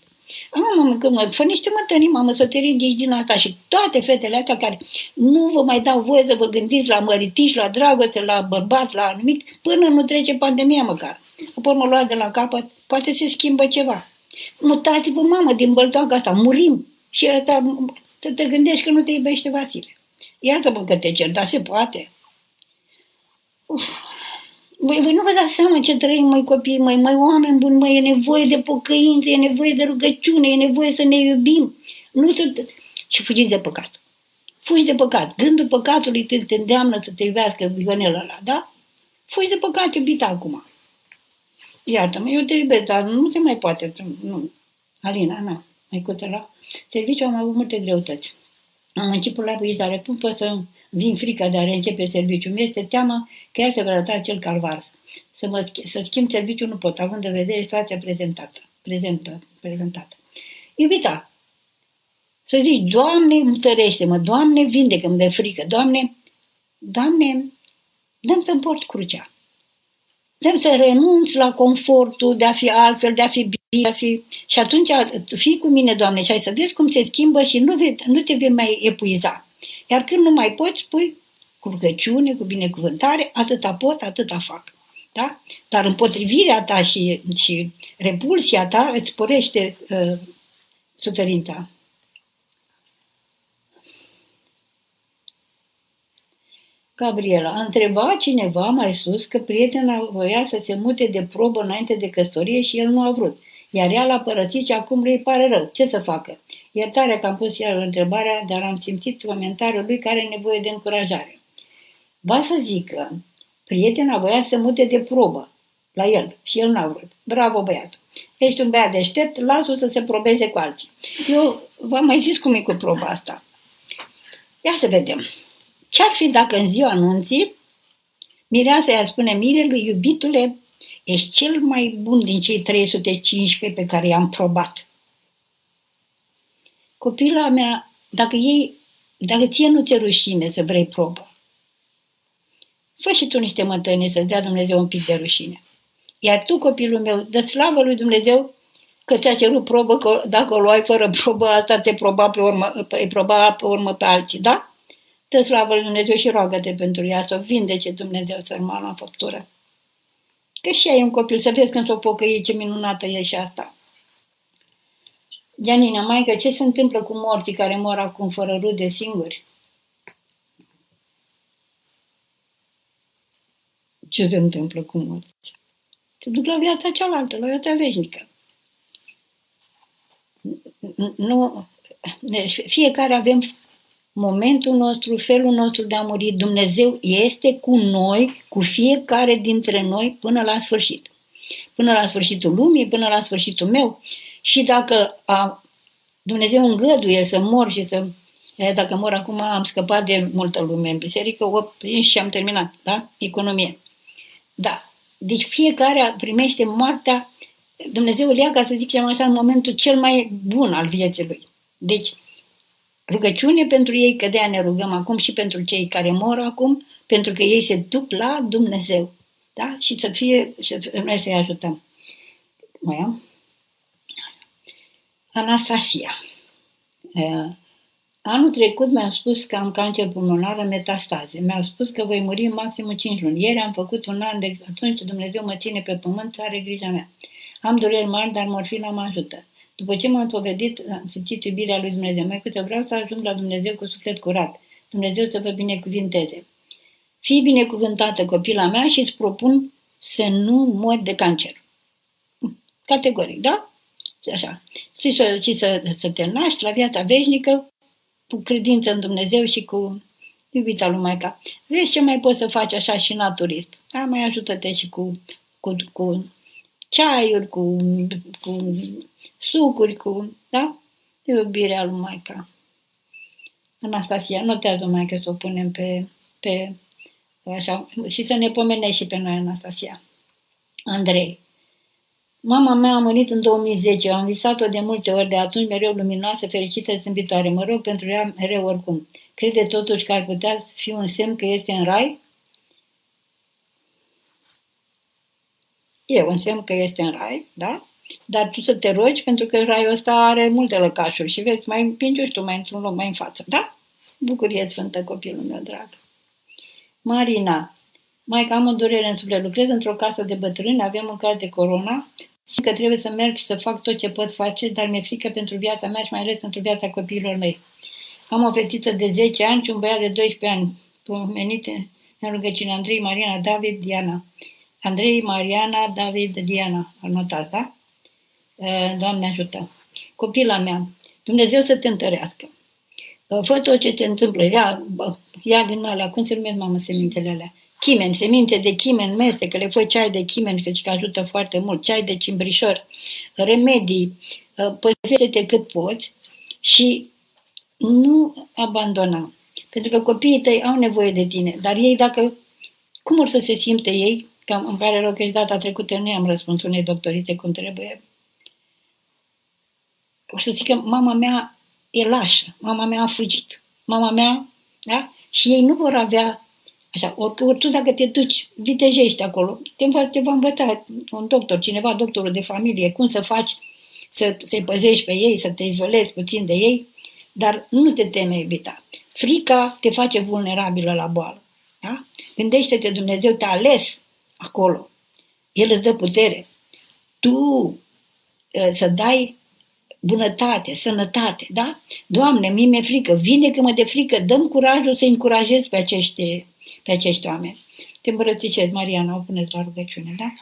Am, mamă, că mă, fă niște mătănii, mamă, să te ridici din asta. Și toate fetele astea care nu vă mai dau voie să vă gândiți la măritiși, la dragoste, la bărbați, la nimic, până nu trece pandemia măcar. Apoi mă luați de la capăt, poate se schimbă ceva. Mutați-vă, mamă, din băltoaca asta, murim. Și asta, te, te gândești că nu te iubește Vasile. Iartă-mă că te cer, dar se poate. Uf. Voi, voi nu vă dați seama ce trăim, mai copii, mai, mai oameni buni, mai e nevoie de pocăință, e nevoie de rugăciune, e nevoie să ne iubim. Nu să... Și fugiți de păcat. Fugi de păcat. Gândul păcatului te, te îndeamnă să te iubească Ionel ăla, da? Fugi de păcat, iubita acum. Iartă-mă, eu te iubesc, dar nu te mai poate. Nu. Alina, na, mai la serviciu am avut multe greutăți. Am început la vizare, cum pot să vin frica de a reîncepe serviciul. Mi-este teama că el se va arăta cel calvar. Să, mă, să schimb serviciul nu pot, având în vedere situația prezentată. Prezentă, prezentată. Iubita, Să zici, Doamne, întărește-mă, Doamne, vindecă-mă de frică, Doamne, Doamne, dăm să-mi port crucea. Dăm să renunț la confortul de a fi altfel, de a fi bine, a fi... Și atunci fii cu mine, Doamne, și ai să vezi cum se schimbă și nu, vei, nu te vei mai epuiza. Iar când nu mai poți, spui cu rugăciune, cu binecuvântare, atâta pot, atâta fac. Da? Dar împotrivirea ta și, și repulsia ta îți sporește uh, suferința. Gabriela, a întrebat cineva mai sus că prietena voia să se mute de probă înainte de căsătorie și el nu a vrut. Iar ea l-a părăsit și acum îi pare rău. Ce să facă? Iertarea că am pus iar întrebarea, dar am simțit comentariul lui care are nevoie de încurajare. Va să zică, prietena voia să se mute de probă la el și el n-a vrut. Bravo băiatul! Ești un băiat deștept, lasă să se probeze cu alții. Eu v-am mai zis cum e cu proba asta. Ia să vedem. Ce-ar fi dacă în ziua anunții mireasa i-ar spune mirelui, iubitule, ești cel mai bun din cei 315 pe care i-am probat. Copila mea, dacă ei, dacă ție nu ți-e rușine să vrei probă, fă și tu niște mătăni să-ți dea Dumnezeu un pic de rușine. Iar tu, copilul meu, dă slavă lui Dumnezeu că ți-a cerut probă, că dacă o luai fără probă, asta te proba pe urmă, pe, proba pe urmă pe alții, da? Dă slavă lui Dumnezeu și roagă-te pentru ea să o vindece Dumnezeu sărmana făptură. Că și ai un copil, să vezi când s-o pocăie, ce minunată e și asta. Gianina, maică, ce se întâmplă cu morții care mor acum fără rude singuri? Ce se întâmplă cu morții? Se duc la viața cealaltă, la viața veșnică. Nu, deci fiecare avem momentul nostru, felul nostru de a muri. Dumnezeu este cu noi, cu fiecare dintre noi, până la sfârșit. Până la sfârșitul lumii, până la sfârșitul meu. Și dacă a, Dumnezeu îngăduie să mor și să... Dacă mor acum, am scăpat de multă lume în biserică, o și am terminat, da? Economie. Da. Deci fiecare primește moartea, Dumnezeu îl ia, ca să zic așa, în momentul cel mai bun al vieții lui. Deci, Rugăciune pentru ei, că de-aia ne rugăm acum și pentru cei care mor acum, pentru că ei se duc la Dumnezeu. Da? Și să fie, să, noi să-i ajutăm. Mai am? Anastasia. Anul trecut mi-a spus că am cancer pulmonar în metastaze. mi a spus că voi muri în maxim 5 luni. Ieri am făcut un an de atunci Dumnezeu mă ține pe pământ, are grija mea. Am dureri mari, dar morfina mă ajută. După ce m-am povedit, am simțit iubirea lui Dumnezeu. Mai câte vreau să ajung la Dumnezeu cu suflet curat. Dumnezeu să vă binecuvinteze. Fii binecuvântată, copila mea, și îți propun să nu mori de cancer. Categoric, da? Așa. Și să, și să, să te naști la viața veșnică cu credință în Dumnezeu și cu iubita lui Maica. Vezi ce mai poți să faci așa și naturist. Da, mai ajută-te și cu, cu, cu ceaiuri, cu, cu sucuri cu, da? Iubirea lui Maica. Anastasia, notează mai că să o punem pe, pe așa, și să ne pomenești și pe noi, Anastasia. Andrei. Mama mea a murit în 2010, am visat-o de multe ori, de atunci mereu luminoasă, fericită, zâmbitoare. Mă rog pentru ea mereu oricum. Crede totuși că ar putea fi un semn că este în rai? E un semn că este în rai, da? Dar tu să te rogi pentru că raiul ăsta are multe lăcașuri și vezi, mai împingi tu mai într-un loc mai în față, da? Bucurie Sfântă, copilul meu drag. Marina, mai că am o durere în suflet, lucrez într-o casă de bătrâni, avem un caz de corona, simt că trebuie să merg și să fac tot ce pot face, dar mi-e frică pentru viața mea și mai ales pentru viața copiilor mei. Am o fetiță de 10 ani și un băiat de 12 ani, pomenite în rugăciune Andrei, Mariana, David, Diana. Andrei, Mariana, David, Diana. Al notat, da? Eh, Doamne ajută. Copila mea, Dumnezeu să te întărească. Eh, fă tot ce te întâmplă. Ia, ia din alea, cum se numesc, mamă, semintele alea? Chimen, seminte de chimen, meste, că le fă ceai de chimen, că ajută foarte mult, ceai de cimbrișor, remedii, eh, păzește-te cât poți și nu abandona. Pentru că copiii tăi au nevoie de tine, dar ei dacă, cum or să se simte ei, că îmi pare rău că și data trecută nu am răspuns unei doctorițe cum trebuie, o să zic că mama mea e lașă. Mama mea a fugit. Mama mea, da? Și ei nu vor avea Așa, ori tu dacă te duci, vitejești acolo, te, învăț, te va învăța un doctor, cineva, doctorul de familie, cum să faci, să, să-i păzești pe ei, să te izolezi puțin de ei, dar nu te teme evita. Frica te face vulnerabilă la boală. Da? Gândește-te, Dumnezeu te-a ales acolo. El îți dă putere. Tu ă, să dai bunătate, sănătate, da? Doamne, mie mi-e frică, vindecă-mă de frică, dăm curajul să încurajez pe acești, pe acești oameni. Te îmbrățișez, Mariana, o puneți la rugăciune, da?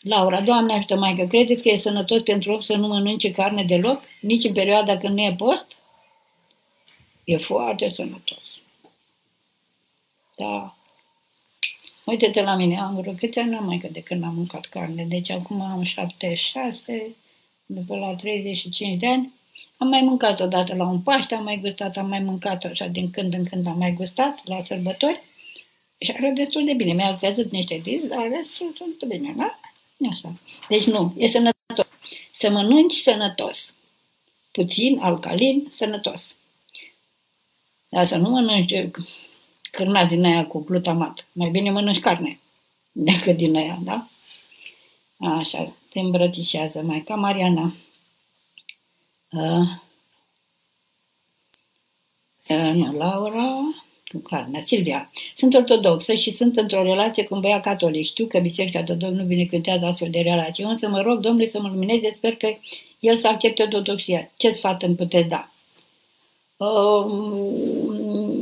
Laura, Doamne ajută, Maică, credeți că e sănătos pentru om să nu mănânce carne deloc? Nici în perioada când nu e post? E foarte sănătos. Da. Uite-te la mine, am vreo câți ani am mai de când am mâncat carne. Deci acum am 76, după la 35 de ani. Am mai mâncat odată la un Paște, am mai gustat, am mai mâncat așa din când în când am mai gustat la sărbători. Și are destul de bine. Mi-a căzut niște dinți, dar restul sunt bine, da? Așa. Deci nu, e sănătos. Să mănânci sănătos. Puțin, alcalin, sănătos. Dar să nu mănânci cârnați din aia cu glutamat. Mai bine mănânci carne decât din aia, da? Așa, te îmbrățișează mai ca Mariana. Uh, uh, nu, Laura cu carnea. Silvia, sunt ortodoxă și sunt într-o relație cu un băiat catolic. Știu că Biserica de Domnul nu binecuvântează astfel de relații. Însă mă rog, Domnule, să mă lumineze, sper că el să accepte ortodoxia. Ce sfat îmi puteți da? Uh,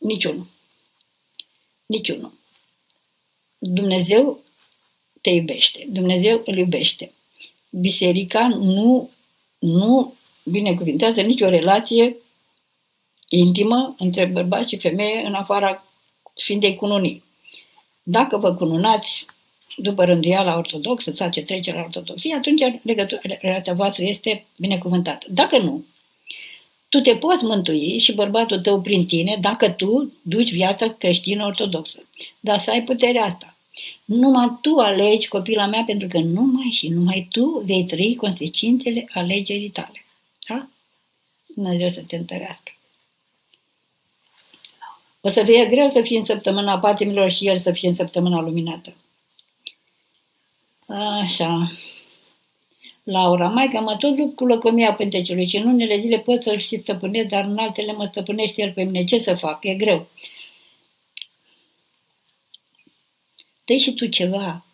niciunul. Niciunul. Dumnezeu te iubește. Dumnezeu îl iubește. Biserica nu, nu binecuvintează nicio relație intimă între bărbat și femeie în afara Sfintei Cununii. Dacă vă cununați după rânduiala ortodoxă sau ce trece la ortodoxie, atunci legătura, relația voastră este binecuvântată. Dacă nu, tu te poți mântui și bărbatul tău prin tine dacă tu duci viața creștină ortodoxă. Dar să ai puterea asta. Numai tu alegi copila mea pentru că numai și numai tu vei trăi consecințele alegerii tale. Da? Dumnezeu să te întărească. O să fie greu să fie în săptămâna patimilor și el să fie în săptămâna luminată. Așa. Laura, mai că mă tot duc cu lăcomia pântecelui și în unele zile pot să-l și stăpânesc, dar în altele mă stăpânește el pe mine. Ce să fac? E greu. dă și tu ceva,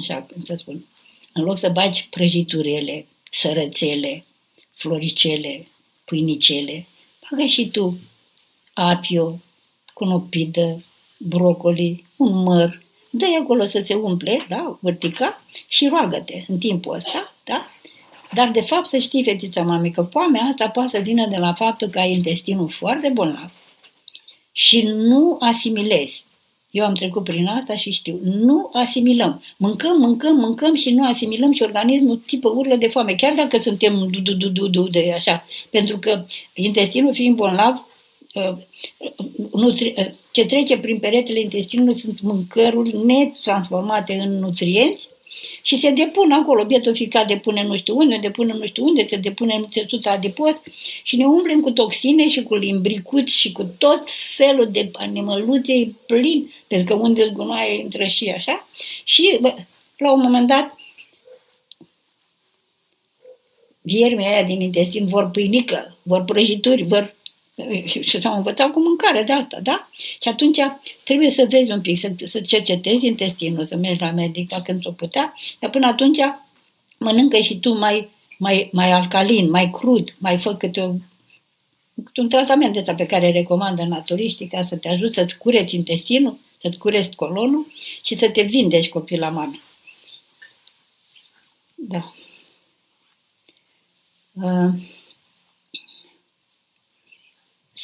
așa cum să spun, în loc să bagi prăjiturele, sărățele, floricele, pâinicele, bagă și tu apio, conopidă, brocoli, un măr, dă acolo să se umple, da, vertica, și roagă-te în timpul ăsta, da? Dar, de fapt, să știi, fetița mami, că foamea asta poate să vină de la faptul că ai intestinul foarte bolnav și nu asimilezi. Eu am trecut prin asta și știu. Nu asimilăm. Mâncăm, mâncăm, mâncăm și nu asimilăm și organismul tipă urlă de foame. Chiar dacă suntem du du du du du de așa. Pentru că intestinul fiind bolnav, Uh, uh, ce trece prin peretele intestinului sunt mâncăruri netransformate în nutrienți și se depun acolo, bietul ficat depune nu știu unde, depune nu știu unde, se depune în țesuța adipos și ne umblem cu toxine și cu limbricuți și cu tot felul de animăluțe plin, pentru că unde zgunoaie intră și așa. Și bă, la un moment dat viermii aia din intestin vor pâinică, vor prăjituri, vor și s-au învățat cu mâncare de asta, da? Și atunci trebuie să vezi un pic, să, să cercetezi intestinul, să mergi la medic dacă nu o putea, dar până atunci mănâncă și tu mai, mai, mai alcalin, mai crud, mai fă câte o, câte un tratament ăsta pe care recomandă naturiștii ca să te ajute să-ți cureți intestinul, să-ți cureți colonul și să te vindești copila mamei. Da. Uh.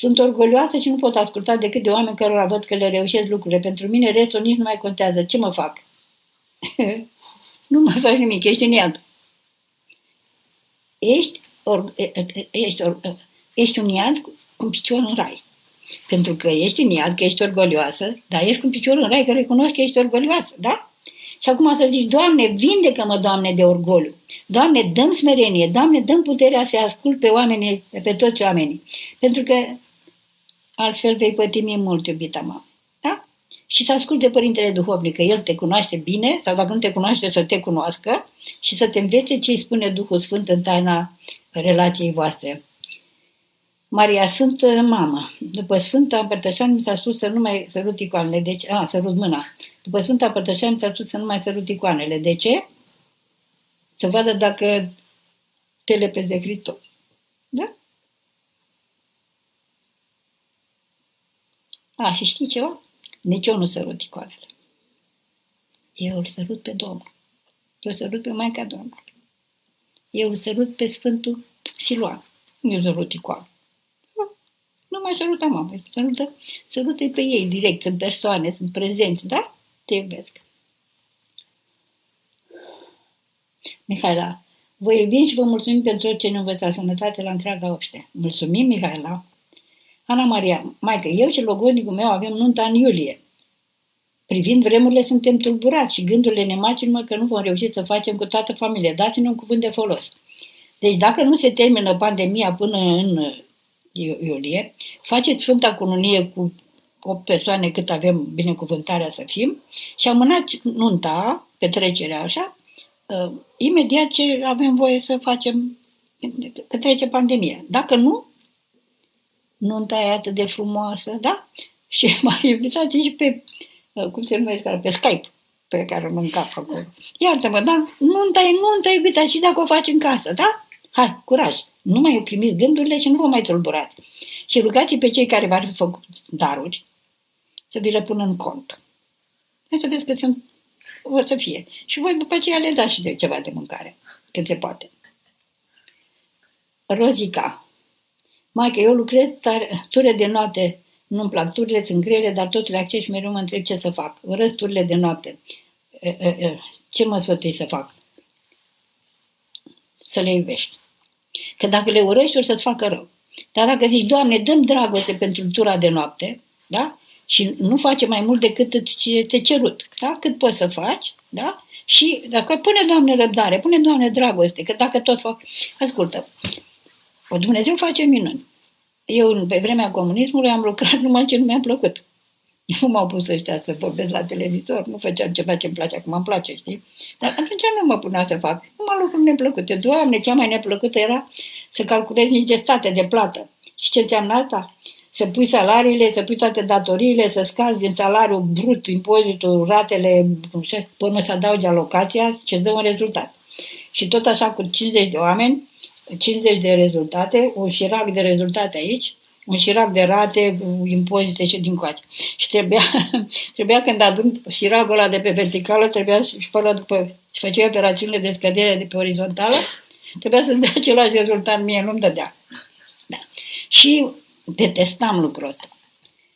Sunt orgolioasă și nu pot asculta decât de oameni care văd că le reușesc lucrurile. Pentru mine restul nici nu mai contează. Ce mă fac? nu mai faci nimic, ești în iad. Ești, or, ești, or, ești un iad cu un picior în rai. Pentru că ești în iad, că ești orgolioasă, dar ești cu un picior în rai că recunoști că ești orgolioasă, da? Și acum să zici, Doamne, vindecă-mă, Doamne, de orgoliu. Doamne, dăm smerenie, Doamne, dăm puterea să ascult pe oamenii, pe toți oamenii. Pentru că altfel vei pătimi mult, iubita mamă. Da? Și să asculte Părintele Duhovnic, că El te cunoaște bine, sau dacă nu te cunoaște, să te cunoască și să te învețe ce îi spune Duhul Sfânt în taina relației voastre. Maria Sfântă Mamă, după Sfânta Împărtășanie mi s-a spus să nu mai sărut icoanele, deci, a, sărut mâna. După Sfânta Împărtășanie mi s-a spus să nu mai sărut icoanele. De ce? Să vadă dacă te lepezi de Hristos. Da? A, și știi ceva? Nici eu nu sărut icoanele. Eu îl sărut pe Domnul. Eu sărut pe Maica Domnului. Eu îl sărut pe Sfântul Siluan. Nu sărut icoanele. Nu mai sărută mama, sărută, sărută pe ei direct, sunt persoane, sunt prezenți, da? Te iubesc. Mihaela, vă iubim și vă mulțumim pentru orice ne învăța sănătate la întreaga obște. Mulțumim, Mihaela. Ana Maria, maică, eu și logodnicul meu avem nunta în iulie. Privind vremurile, suntem tulburați și gândurile ne macină că nu vom reuși să facem cu toată familia. Dați-ne un cuvânt de folos. Deci dacă nu se termină pandemia până în iulie, faceți Sfânta Cununie cu o persoane cât avem binecuvântarea să fim și amânați nunta, petrecerea așa, uh, imediat ce avem voie să facem, că trece pandemia. Dacă nu, nunta e atât de frumoasă, da? Și mai invitați și pe, uh, cum se numește, pe Skype, pe care mă încap acolo. Iartă-mă, dar nunta e nunta, iubita, și dacă o faci în casă, da? Hai, curaj! Nu mai primiți gândurile și nu vă mai tulburați. Și rugați pe cei care v-ar fi făcut daruri să vi le pună în cont. Hai să vezi că sunt, o să fie. Și voi după aceea le dați și de ceva de mâncare, când se poate. Rozica. Mai că eu lucrez ture de noapte, nu-mi plac turile, sunt grele, dar totul le accept și mereu mă întreb ce să fac. Urăsc turile de noapte. Ce mă sfătui să fac? Să le iubești. Că dacă le urăști, o să-ți facă rău. Dar dacă zici, Doamne, dăm dragoste pentru tura de noapte, da? Și nu face mai mult decât te cerut, da? Cât poți să faci, da? Și dacă pune, Doamne, răbdare, pune, Doamne, dragoste, că dacă tot fac... Ascultă, o Dumnezeu face minuni. Eu, pe vremea comunismului, am lucrat numai ce nu mi-a plăcut. Nu m-au pus ăștia să vorbesc la televizor, nu făceam ceva ce îmi place, acum îmi place, știi? Dar atunci nu mă punea să fac. Numai lucruri neplăcute. Doamne, cea mai neplăcută era să calculezi niște state de plată. Și ce înseamnă asta? Să pui salariile, să pui toate datoriile, să scazi din salariul brut, impozitul, ratele, până să adaugi alocația și îți dă un rezultat. Și tot așa cu 50 de oameni, 50 de rezultate, un șirac de rezultate aici, un șirac de rate cu impozite și din coace. Și trebuia, trebuia când adun șiracul ăla de pe verticală, trebuia și pe ăla după și făceai operațiunile de scădere de pe orizontală, trebuia să-ți dea același rezultat, mie nu-mi dădea. Da. Și detestam lucrul ăsta.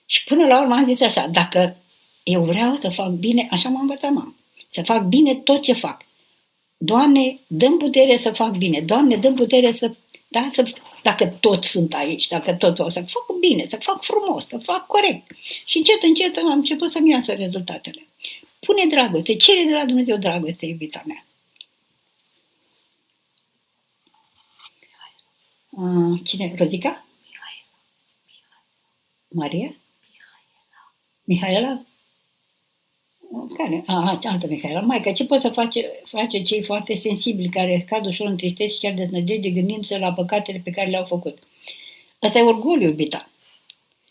Și până la urmă am zis așa, dacă eu vreau să fac bine, așa m-am învățat mam, să fac bine tot ce fac. Doamne, dăm putere să fac bine. Doamne, dăm putere să, da, să dacă toți sunt aici, dacă tot o să fac bine, să fac frumos, să fac corect. Și încet, încet am început să-mi iasă rezultatele. Pune dragoste, cere de la Dumnezeu dragoste, iubita mea. Uh, cine? Rozica? Maria? Mihaela? Care? A, altă Mihaela. Maica, ce poți să face, face cei foarte sensibili care cad ușor în tristețe și chiar deznădejde gândindu-se la păcatele pe care le-au făcut? Asta e orgoliu, iubita.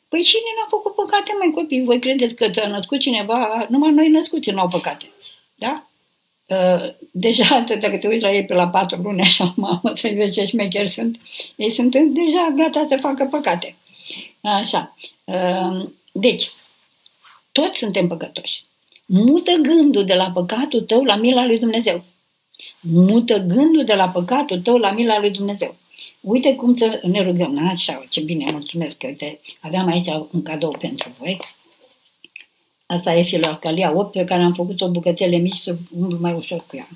Păi cine n-a făcut păcate, mai copii? Voi credeți că ți-a născut cineva? Numai noi născuți nu au păcate. Da? Uh, deja, dacă te uiți la ei pe la patru luni, așa, mamă, să vezi ce șmecheri sunt, ei sunt deja gata să facă păcate. Așa. Uh, deci, toți suntem păcătoși. Mută gândul de la păcatul tău la mila lui Dumnezeu. Mută gândul de la păcatul tău la mila lui Dumnezeu. Uite cum să ne rugăm. Așa, ce bine, mulțumesc. Uite, aveam aici un cadou pentru voi. Asta e filocalia 8 pe care am făcut o bucățele mici să umblu mai ușor cu ea.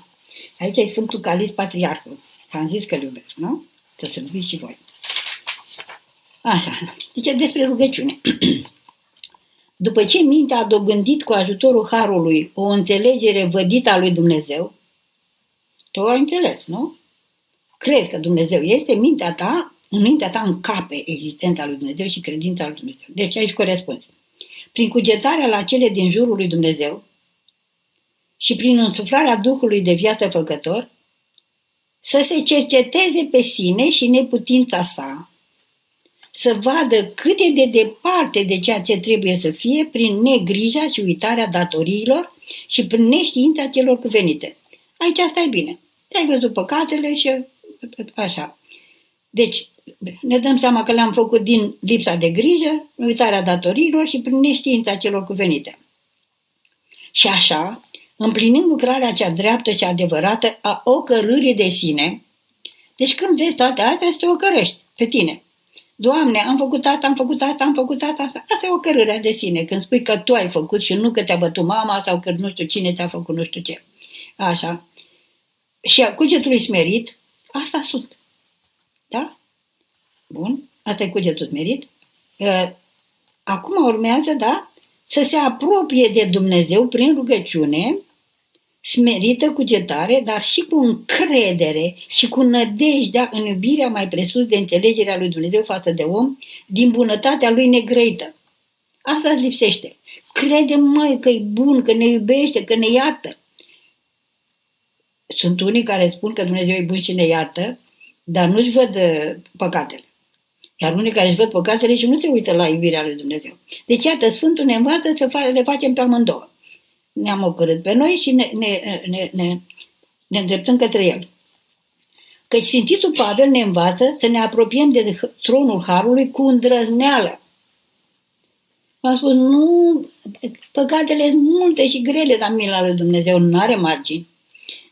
Aici e Sfântul Calis Patriarhul. Am zis că îl iubesc, nu? Să se iubiți și voi. Așa. Deci despre rugăciune. După ce mintea a dobândit cu ajutorul Harului o înțelegere vădită a lui Dumnezeu, tu ai înțeles, nu? Crezi că Dumnezeu este, mintea ta, în mintea ta încape existența lui Dumnezeu și credința lui Dumnezeu. Deci aici corespunzi. Prin cugetarea la cele din jurul lui Dumnezeu și prin însuflarea Duhului de viață făcător, să se cerceteze pe sine și neputința sa, să vadă cât e de departe de ceea ce trebuie să fie prin negrija și uitarea datoriilor și prin neștiința celor cuvenite. Aici asta e bine. Ai văzut păcatele și așa. Deci, ne dăm seama că le-am făcut din lipsa de grijă, uitarea datoriilor și prin neștiința celor cuvenite. Și așa, împlinim lucrarea cea dreaptă și adevărată a ocărârii de sine, deci când vezi toate astea, să te ocărăști pe tine. Doamne, am făcut asta, am făcut asta, am făcut asta, asta. Asta e ocărârea de sine, când spui că tu ai făcut și nu că te-a bătut mama sau că nu știu cine te-a făcut nu știu ce. Așa. Și a cugetului smerit, asta sunt. Da? Bun, asta e cugetul smerit. Acum urmează, da, să se apropie de Dumnezeu prin rugăciune, smerită cugetare, dar și cu încredere și cu nădejdea în iubirea mai presus de înțelegerea lui Dumnezeu față de om, din bunătatea lui negrăită. Asta îți lipsește. Crede mai că e bun, că ne iubește, că ne iartă. Sunt unii care spun că Dumnezeu e bun și ne iartă, dar nu-și văd uh, păcatele. Iar unii care își văd păcatele și nu se uită la iubirea lui Dumnezeu. Deci, iată, Sfântul ne învață să le facem pe amândouă. Ne-am ocărât pe noi și ne, ne, ne, ne, ne îndreptăm către El. Căci Sfințitul Pavel ne învață să ne apropiem de tronul Harului cu îndrăzneală. Am spus, nu, păcatele sunt multe și grele, dar mila lui Dumnezeu nu are margini.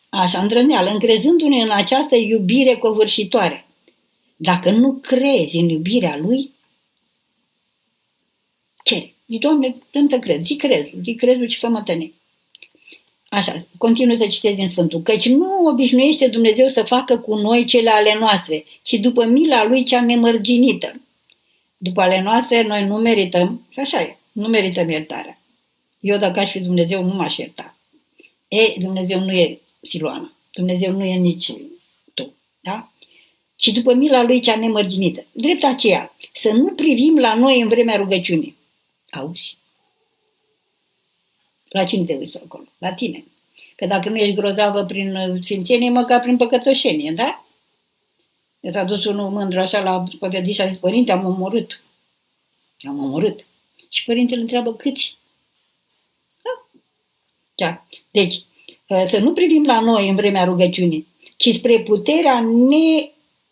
Așa, îndrăzneală, încrezându-ne în această iubire covârșitoare. Dacă nu crezi în iubirea lui, cere. Zic, Doamne, dăm să cred. Zic crezul, zic crezul și fă mătăne. Așa, continuu să citesc din Sfântul. Căci nu obișnuiește Dumnezeu să facă cu noi cele ale noastre, ci după mila Lui cea nemărginită. După ale noastre, noi nu merităm, și așa e, nu merităm iertarea. Eu, dacă aș fi Dumnezeu, nu m-aș ierta. E, Dumnezeu nu e Siloana. Dumnezeu nu e nici tu. Da? și după mila lui cea nemărginită. Drept aceea, să nu privim la noi în vremea rugăciunii. Auzi? La cine te uiți acolo? La tine. Că dacă nu ești grozavă prin sfințenie, măcar prin păcătoșenie, da? Mi s-a dus unul mândru așa la spovedit și a zis, părinte, am omorât. Am omorât. Și părintele întreabă, câți? Da. da. Deci, să nu privim la noi în vremea rugăciunii, ci spre puterea ne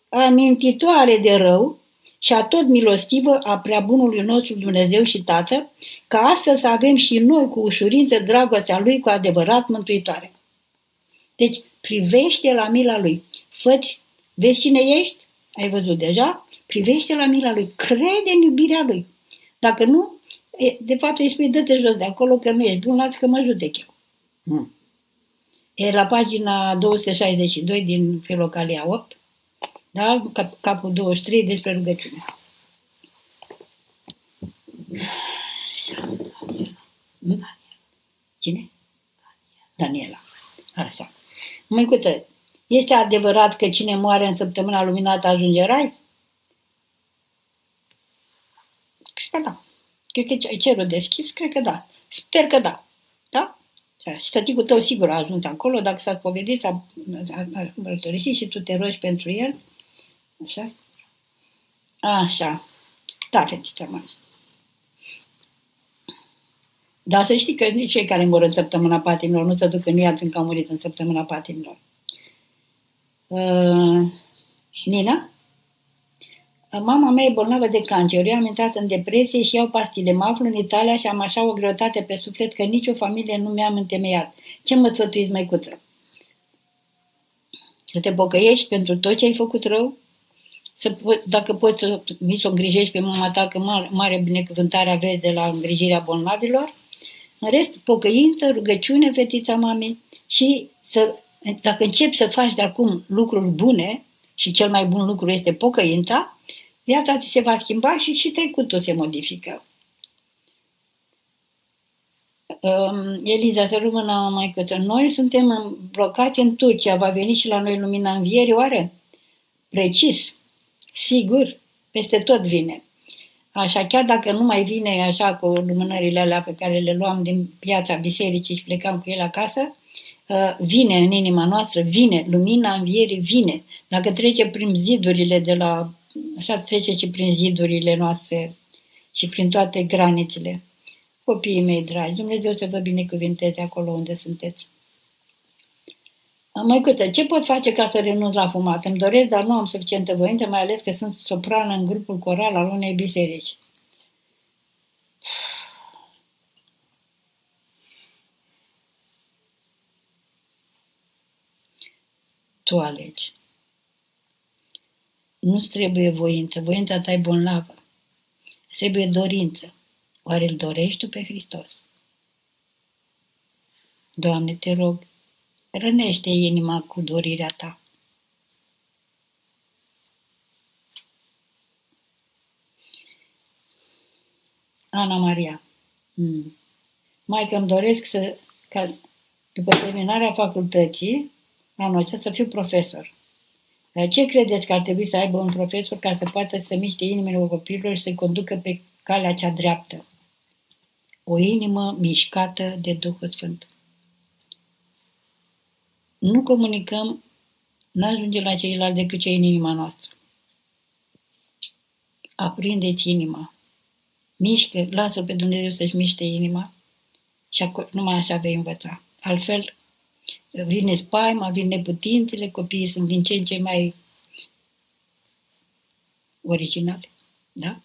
amintitoare de rău și a tot milostivă a preabunului nostru Dumnezeu și Tată, ca astfel să avem și noi cu ușurință dragostea Lui cu adevărat mântuitoare. Deci, privește la mila Lui. Făți, vezi cine ești? Ai văzut deja? Privește la mila Lui. Crede în iubirea Lui. Dacă nu, de fapt îi spui, dă-te jos de acolo că nu ești bun, lasă că mă judec eu. Hmm. E la pagina 262 din Filocalia 8, da? Cap, capul 23 despre rugăciune. Cine? Daniela. Așa. Măicuță, este adevărat că cine moare în săptămâna luminată ajunge în rai? Cred că da. Cred că ai cerul deschis, cred că da. Sper că da. Da? Și tăticul tău sigur a ajuns acolo, dacă s-a spovedit, s-a mărturisit și tu te rogi pentru el, Așa? Așa. Da, fetița mea. Dar să știi că nici cei care mor în săptămâna patimilor nu se duc în iad încă au murit în săptămâna patimilor. Uh, Nina? Mama mea e bolnavă de cancer. Eu am intrat în depresie și iau pastile. Mă aflu în Italia și am așa o greutate pe suflet că nicio familie nu mi-am întemeiat. Ce mă sfătuiți, măicuță? Să te pocăiești pentru tot ce ai făcut rău? Să po- dacă poți să mi să o îngrijești pe mama ta, că mare, mare binecuvântare aveți de la îngrijirea bolnavilor. În rest, pocăință, rugăciune, fetița mamei și să, dacă începi să faci de acum lucruri bune, și cel mai bun lucru este pocăința, viața ți se va schimba și și trecutul se modifică. Um, Eliza, să rămână mai către noi, suntem blocați în Turcia. Va veni și la noi lumina învierii, oare? Precis, sigur, peste tot vine. Așa, chiar dacă nu mai vine așa cu lumânările alea pe care le luam din piața bisericii și plecam cu ele acasă, uh, vine în inima noastră, vine, lumina învierii vine. Dacă trece prin zidurile de la, așa trece și prin zidurile noastre și prin toate granițele. Copiii mei dragi, Dumnezeu să vă binecuvinteze acolo unde sunteți. Măicuță, ce pot face ca să renunț la fumat? Îmi doresc, dar nu am suficientă voință, mai ales că sunt soprană în grupul coral al unei biserici. Tu alegi. Nu-ți trebuie voință. Voința ta e bonlavă. Îți trebuie dorință. Oare îl dorești tu pe Hristos? Doamne, te rog, rănește inima cu dorirea ta. Ana Maria. Mm. Mai că îmi doresc să, ca după terminarea facultății, anul acesta să fiu profesor. Ce credeți că ar trebui să aibă un profesor ca să poată să miște inimile copilului și să-i conducă pe calea cea dreaptă? O inimă mișcată de Duhul Sfânt nu comunicăm, nu ajunge la ceilalți decât ce e în inima noastră. Aprindeți inima. Mișcă, lasă pe Dumnezeu să-și miște inima și acolo, numai așa vei învăța. Altfel, vine spaima, vin neputințele, copiii sunt din ce în ce mai originale. Da?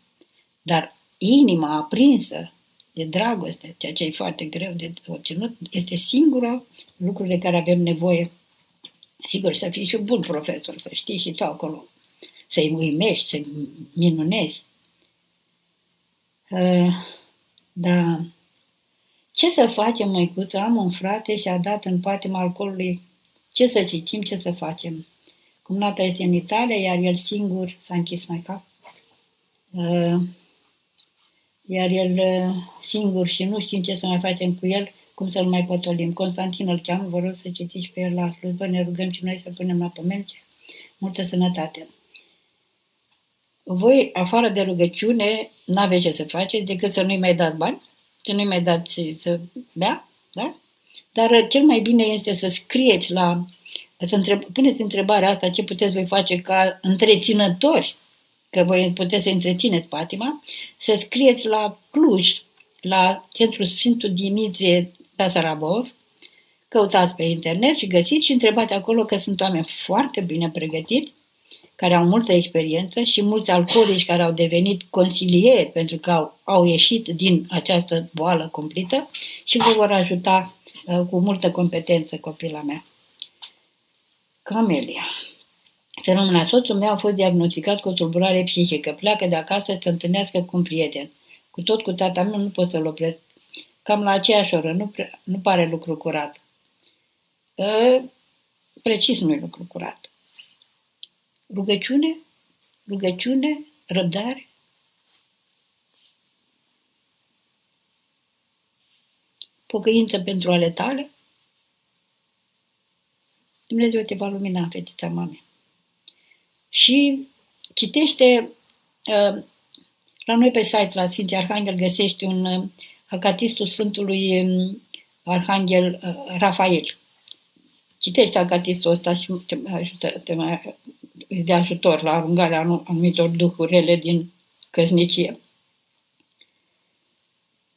Dar inima aprinsă de dragoste, ceea ce e foarte greu de obținut, este singurul lucru de care avem nevoie. Sigur, să fii și un bun profesor, să știi și tu acolo, să-i uimești, să-i minunezi. Uh, da. Ce să facem, măicuță? Am un frate și a dat în patima alcoolului. Ce să citim, ce să facem? Cumnata este în Italia, iar el singur s-a închis mai cap. Uh, iar el uh, singur și nu știm ce să mai facem cu el, cum să-l mai potolim. Constantin îl cheamă, vă rog să citiți pe el la slujbă, ne rugăm și noi să punem la pământ. Multă sănătate! Voi, afară de rugăciune, n-aveți ce să faceți decât să nu-i mai dați bani, să nu-i mai dați să bea, da? Dar uh, cel mai bine este să scrieți la, să întreb, puneți întrebarea asta, ce puteți voi face ca întreținători că voi puteți să întrețineți patima, să scrieți la Cluj, la Centrul Sfântul Dimitrie Tasarabov, căutați pe internet și găsiți și întrebați acolo că sunt oameni foarte bine pregătiți, care au multă experiență și mulți alcoolici care au devenit consilieri pentru că au, au ieșit din această boală cumplită și vă vor ajuta uh, cu multă competență copila mea. Camelia. Să rămână, soțul meu a fost diagnosticat cu o tulburare psihică. Pleacă de acasă să se întâlnească cu un prieten. Cu tot cu tata meu nu pot să-l opresc. Cam la aceeași oră, nu, pre- nu pare lucru curat. E, precis nu e lucru curat. Rugăciune, rugăciune, răbdare. Pocăință pentru ale tale. Dumnezeu te va lumina, fetița mamei și citește uh, la noi pe site, la Sfinții Arhanghel, găsești un uh, acatistul Sfântului um, Arhanghel uh, Rafael. Citește acatistul ăsta și te, ajută, te mai, de ajutor la arungarea anumitor duhuri rele din căsnicie.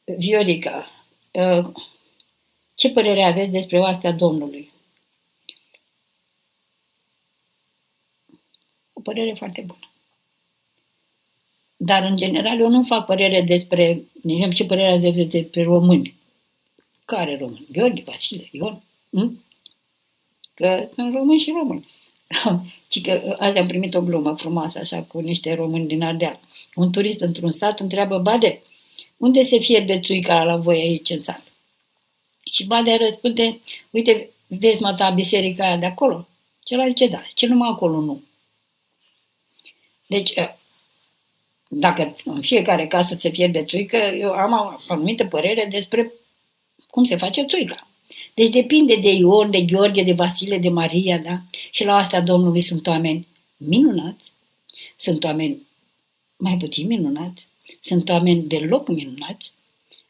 Viorica, ce părere aveți despre oastea Domnului? Părere foarte bună. Dar, în general, eu nu fac părere despre, nici ce părere ați despre români. Care români? Gheorghe, Vasile, Ion? Hm? Că sunt români și români. Și că azi am primit o glumă frumoasă, așa, cu niște români din Ardeal. Un turist într-un sat întreabă, Bade, unde se fierbe țuica la voi aici în sat? Și Badea răspunde, uite, vezi mă ta biserica aia de acolo? Celălalt zice, da, ce numai acolo nu. Deci, ă, dacă în fiecare casă se fierbe țuică, eu am o anumită părere despre cum se face tuica. Deci depinde de Ion, de Gheorghe, de Vasile, de Maria, da? Și la asta Domnului sunt oameni minunați, sunt oameni mai puțin minunați, sunt oameni deloc minunați,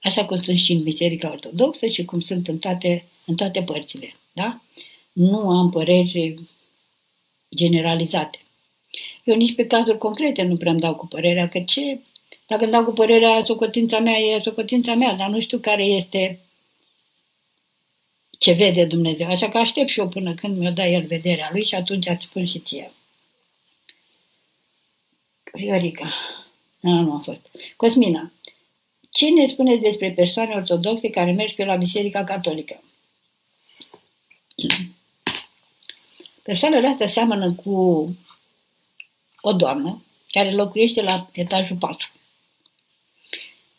așa cum sunt și în Biserica Ortodoxă și cum sunt în toate, în toate părțile. Da? Nu am păreri generalizate. Eu nici pe cazuri concrete nu prea îmi dau cu părerea, că ce... Dacă îmi dau cu părerea, socotința mea e socotința mea, dar nu știu care este ce vede Dumnezeu. Așa că aștept și eu până când mi-o dă El vederea Lui și atunci îți spun și ție. Viorica. Nu, nu a fost. Cosmina. Ce ne spuneți despre persoane ortodoxe care merg pe la Biserica Catolică? Persoanele astea seamănă cu o doamnă care locuiește la etajul 4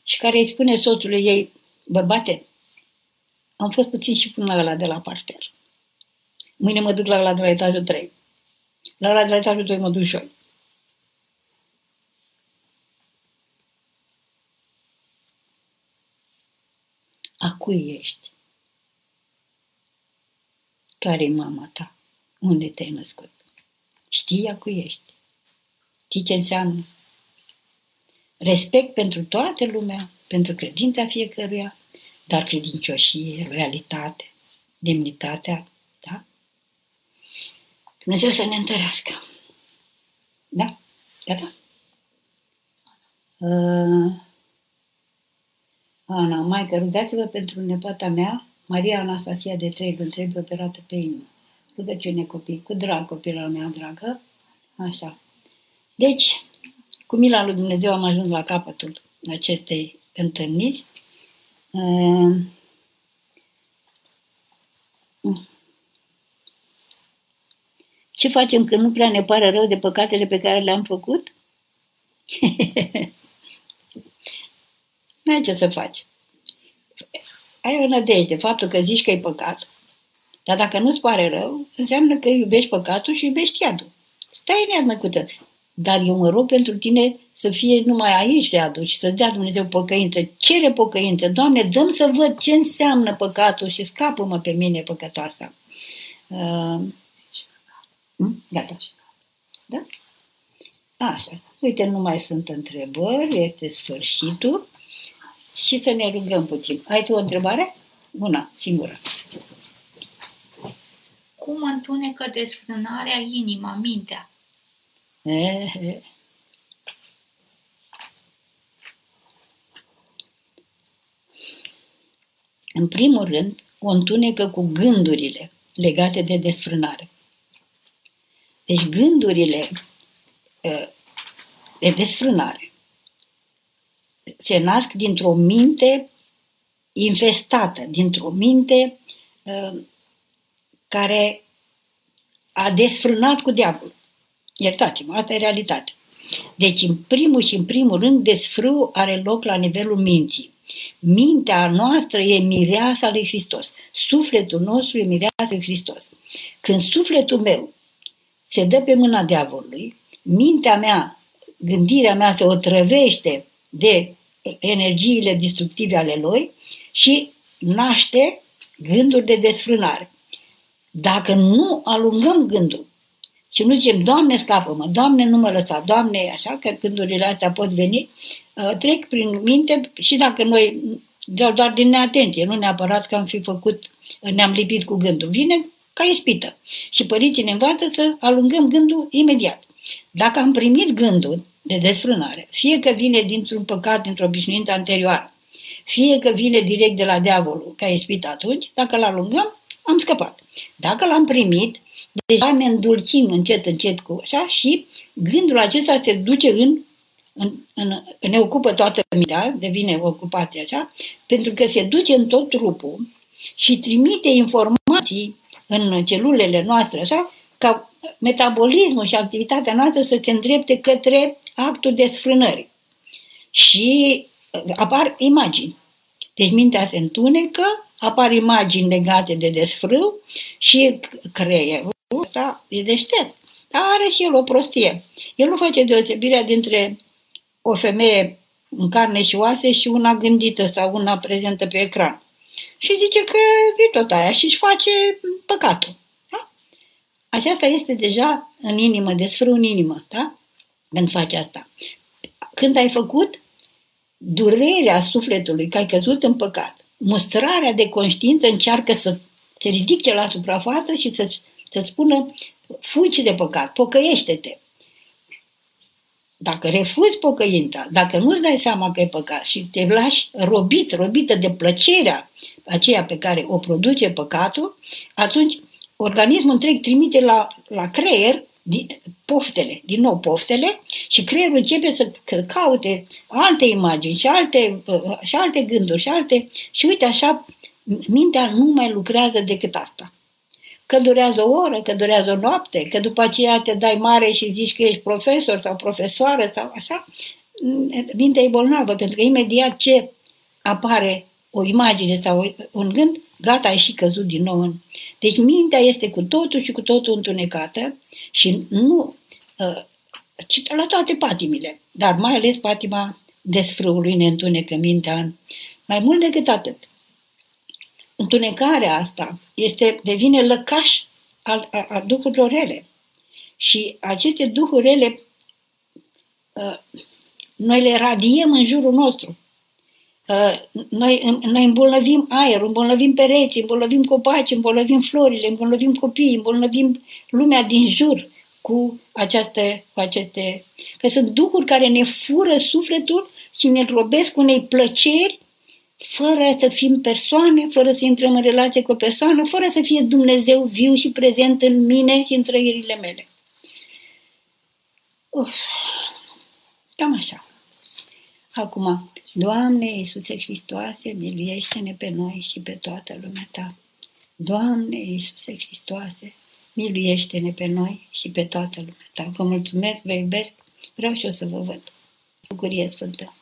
și care îi spune soțului ei, bărbate, am fost puțin și până la ăla de la parter. Mâine mă duc la ăla de la etajul 3. La ăla de la etajul 2 mă duc joi. A cui ești? Care-i mama ta? Unde te-ai născut? Știi a cui ești? Știi ce înseamnă? Respect pentru toată lumea, pentru credința fiecăruia, dar credincioșie, loialitate, demnitatea, da? Dumnezeu să ne întărească. Da? Gata? Uh, Ana, Maică, rugați-vă pentru nepoata mea, Maria Anastasia de trei luni, trebuie operată pe inimă. Rugăciune copii, cu drag copila mea dragă. Așa. Deci, cu mila lui Dumnezeu am ajuns la capătul acestei întâlniri. Ehm, ce facem când nu prea ne pare rău de păcatele pe care le-am făcut? N-ai ce să faci. Ai o nădejde, faptul că zici că e păcat, dar dacă nu-ți pare rău, înseamnă că iubești păcatul și iubești iadul. Stai în iad, măcuță. Dar eu mă rog pentru tine să fie numai aici le aduci, să-ți dea Dumnezeu păcăință. Cere păcăință. Doamne, dăm să văd ce înseamnă păcatul și scapă-mă pe mine păcătoasa. Uh, hm? Gata. Da? Așa. Uite, nu mai sunt întrebări, este sfârșitul. Și să ne rugăm puțin. Ai tu o întrebare? Una, singură. Cum întunecă desfrânarea inima, mintea? E, În primul rând, o întunecă cu gândurile legate de desfrânare. Deci gândurile de desfrânare se nasc dintr-o minte infestată, dintr-o minte care a desfrânat cu diavolul. Iertați-mă, asta e realitatea. Deci, în primul și în primul rând, desfrâu are loc la nivelul minții. Mintea noastră e mireasa lui Hristos. Sufletul nostru e mireasa lui Hristos. Când sufletul meu se dă pe mâna diavolului, mintea mea, gândirea mea se otrăvește de energiile destructive ale lui și naște gânduri de desfrânare. Dacă nu alungăm gândul și nu zicem, Doamne, scapă-mă, Doamne, nu mă lăsa, Doamne, așa, că gândurile astea pot veni, uh, trec prin minte și dacă noi, doar din neatenție, nu neapărat că am fi făcut, ne-am lipit cu gândul, vine ca ispită. Și părinții ne învață să alungăm gândul imediat. Dacă am primit gândul de desfrânare, fie că vine dintr-un păcat, dintr-o obișnuință anterioară, fie că vine direct de la diavolul, ca ispit atunci, dacă l-alungăm, am scăpat. Dacă l-am primit, deja ne îndulcim încet, încet cu așa și gândul acesta se duce în, în, în ne ocupă toată mintea, devine ocupație așa, pentru că se duce în tot trupul și trimite informații în celulele noastre, așa, ca metabolismul și activitatea noastră să se îndrepte către actul desfrânării. Și uh, apar imagini. Deci mintea se întunecă, apar imagini legate de desfrâu și creierul ăsta e deștept. Dar are și el o prostie. El nu face deosebirea dintre o femeie în carne și oase și una gândită sau una prezentă pe ecran. și zice că e tot aia și își face păcatul. Da? Aceasta este deja în inimă, desfră în inimă, da? Când faci asta. Când ai făcut, durerea sufletului că ai căzut în păcat, mustrarea de conștiință încearcă să se ridice la suprafață și să, să spună fugi de păcat, pocăiește-te. Dacă refuzi pocăința, dacă nu-ți dai seama că e păcat și te lași robit, robită de plăcerea aceea pe care o produce păcatul, atunci organismul întreg trimite la, la creier din, poftele, din nou poftele și creierul începe să caute alte imagini și alte, și alte gânduri și alte... Și uite așa, mintea nu mai lucrează decât asta. Că durează o oră, că durează o noapte, că după aceea te dai mare și zici că ești profesor sau profesoară sau așa, mintea e bolnavă, pentru că imediat ce apare o imagine sau un gând, gata, ai și căzut din nou în... Deci mintea este cu totul și cu totul întunecată și nu... Uh, la toate patimile, dar mai ales patima desfrâului ne întunecă mintea în... Mai mult decât atât. Întunecarea asta este, devine lăcaș al, al, al duhurilor rele. Și aceste duhuri rele uh, noi le radiem în jurul nostru. Uh, noi, noi îmbolnăvim aerul, îmbolnăvim pereții, îmbolnăvim copaci, îmbolnăvim florile, îmbolnăvim copiii, îmbolnăvim lumea din jur cu, aceste, cu aceste... Că sunt duhuri care ne fură sufletul și ne robesc unei plăceri fără să fim persoane, fără să intrăm în relație cu o persoană, fără să fie Dumnezeu viu și prezent în mine și în trăirile mele. Uf, cam așa. Acum, Doamne Iisuse Hristoase, miluiește-ne pe noi și pe toată lumea Ta. Doamne Iisuse Hristoase, miluiește-ne pe noi și pe toată lumea Ta. Vă mulțumesc, vă iubesc, vreau și eu să vă văd. Bucurie Sfântă!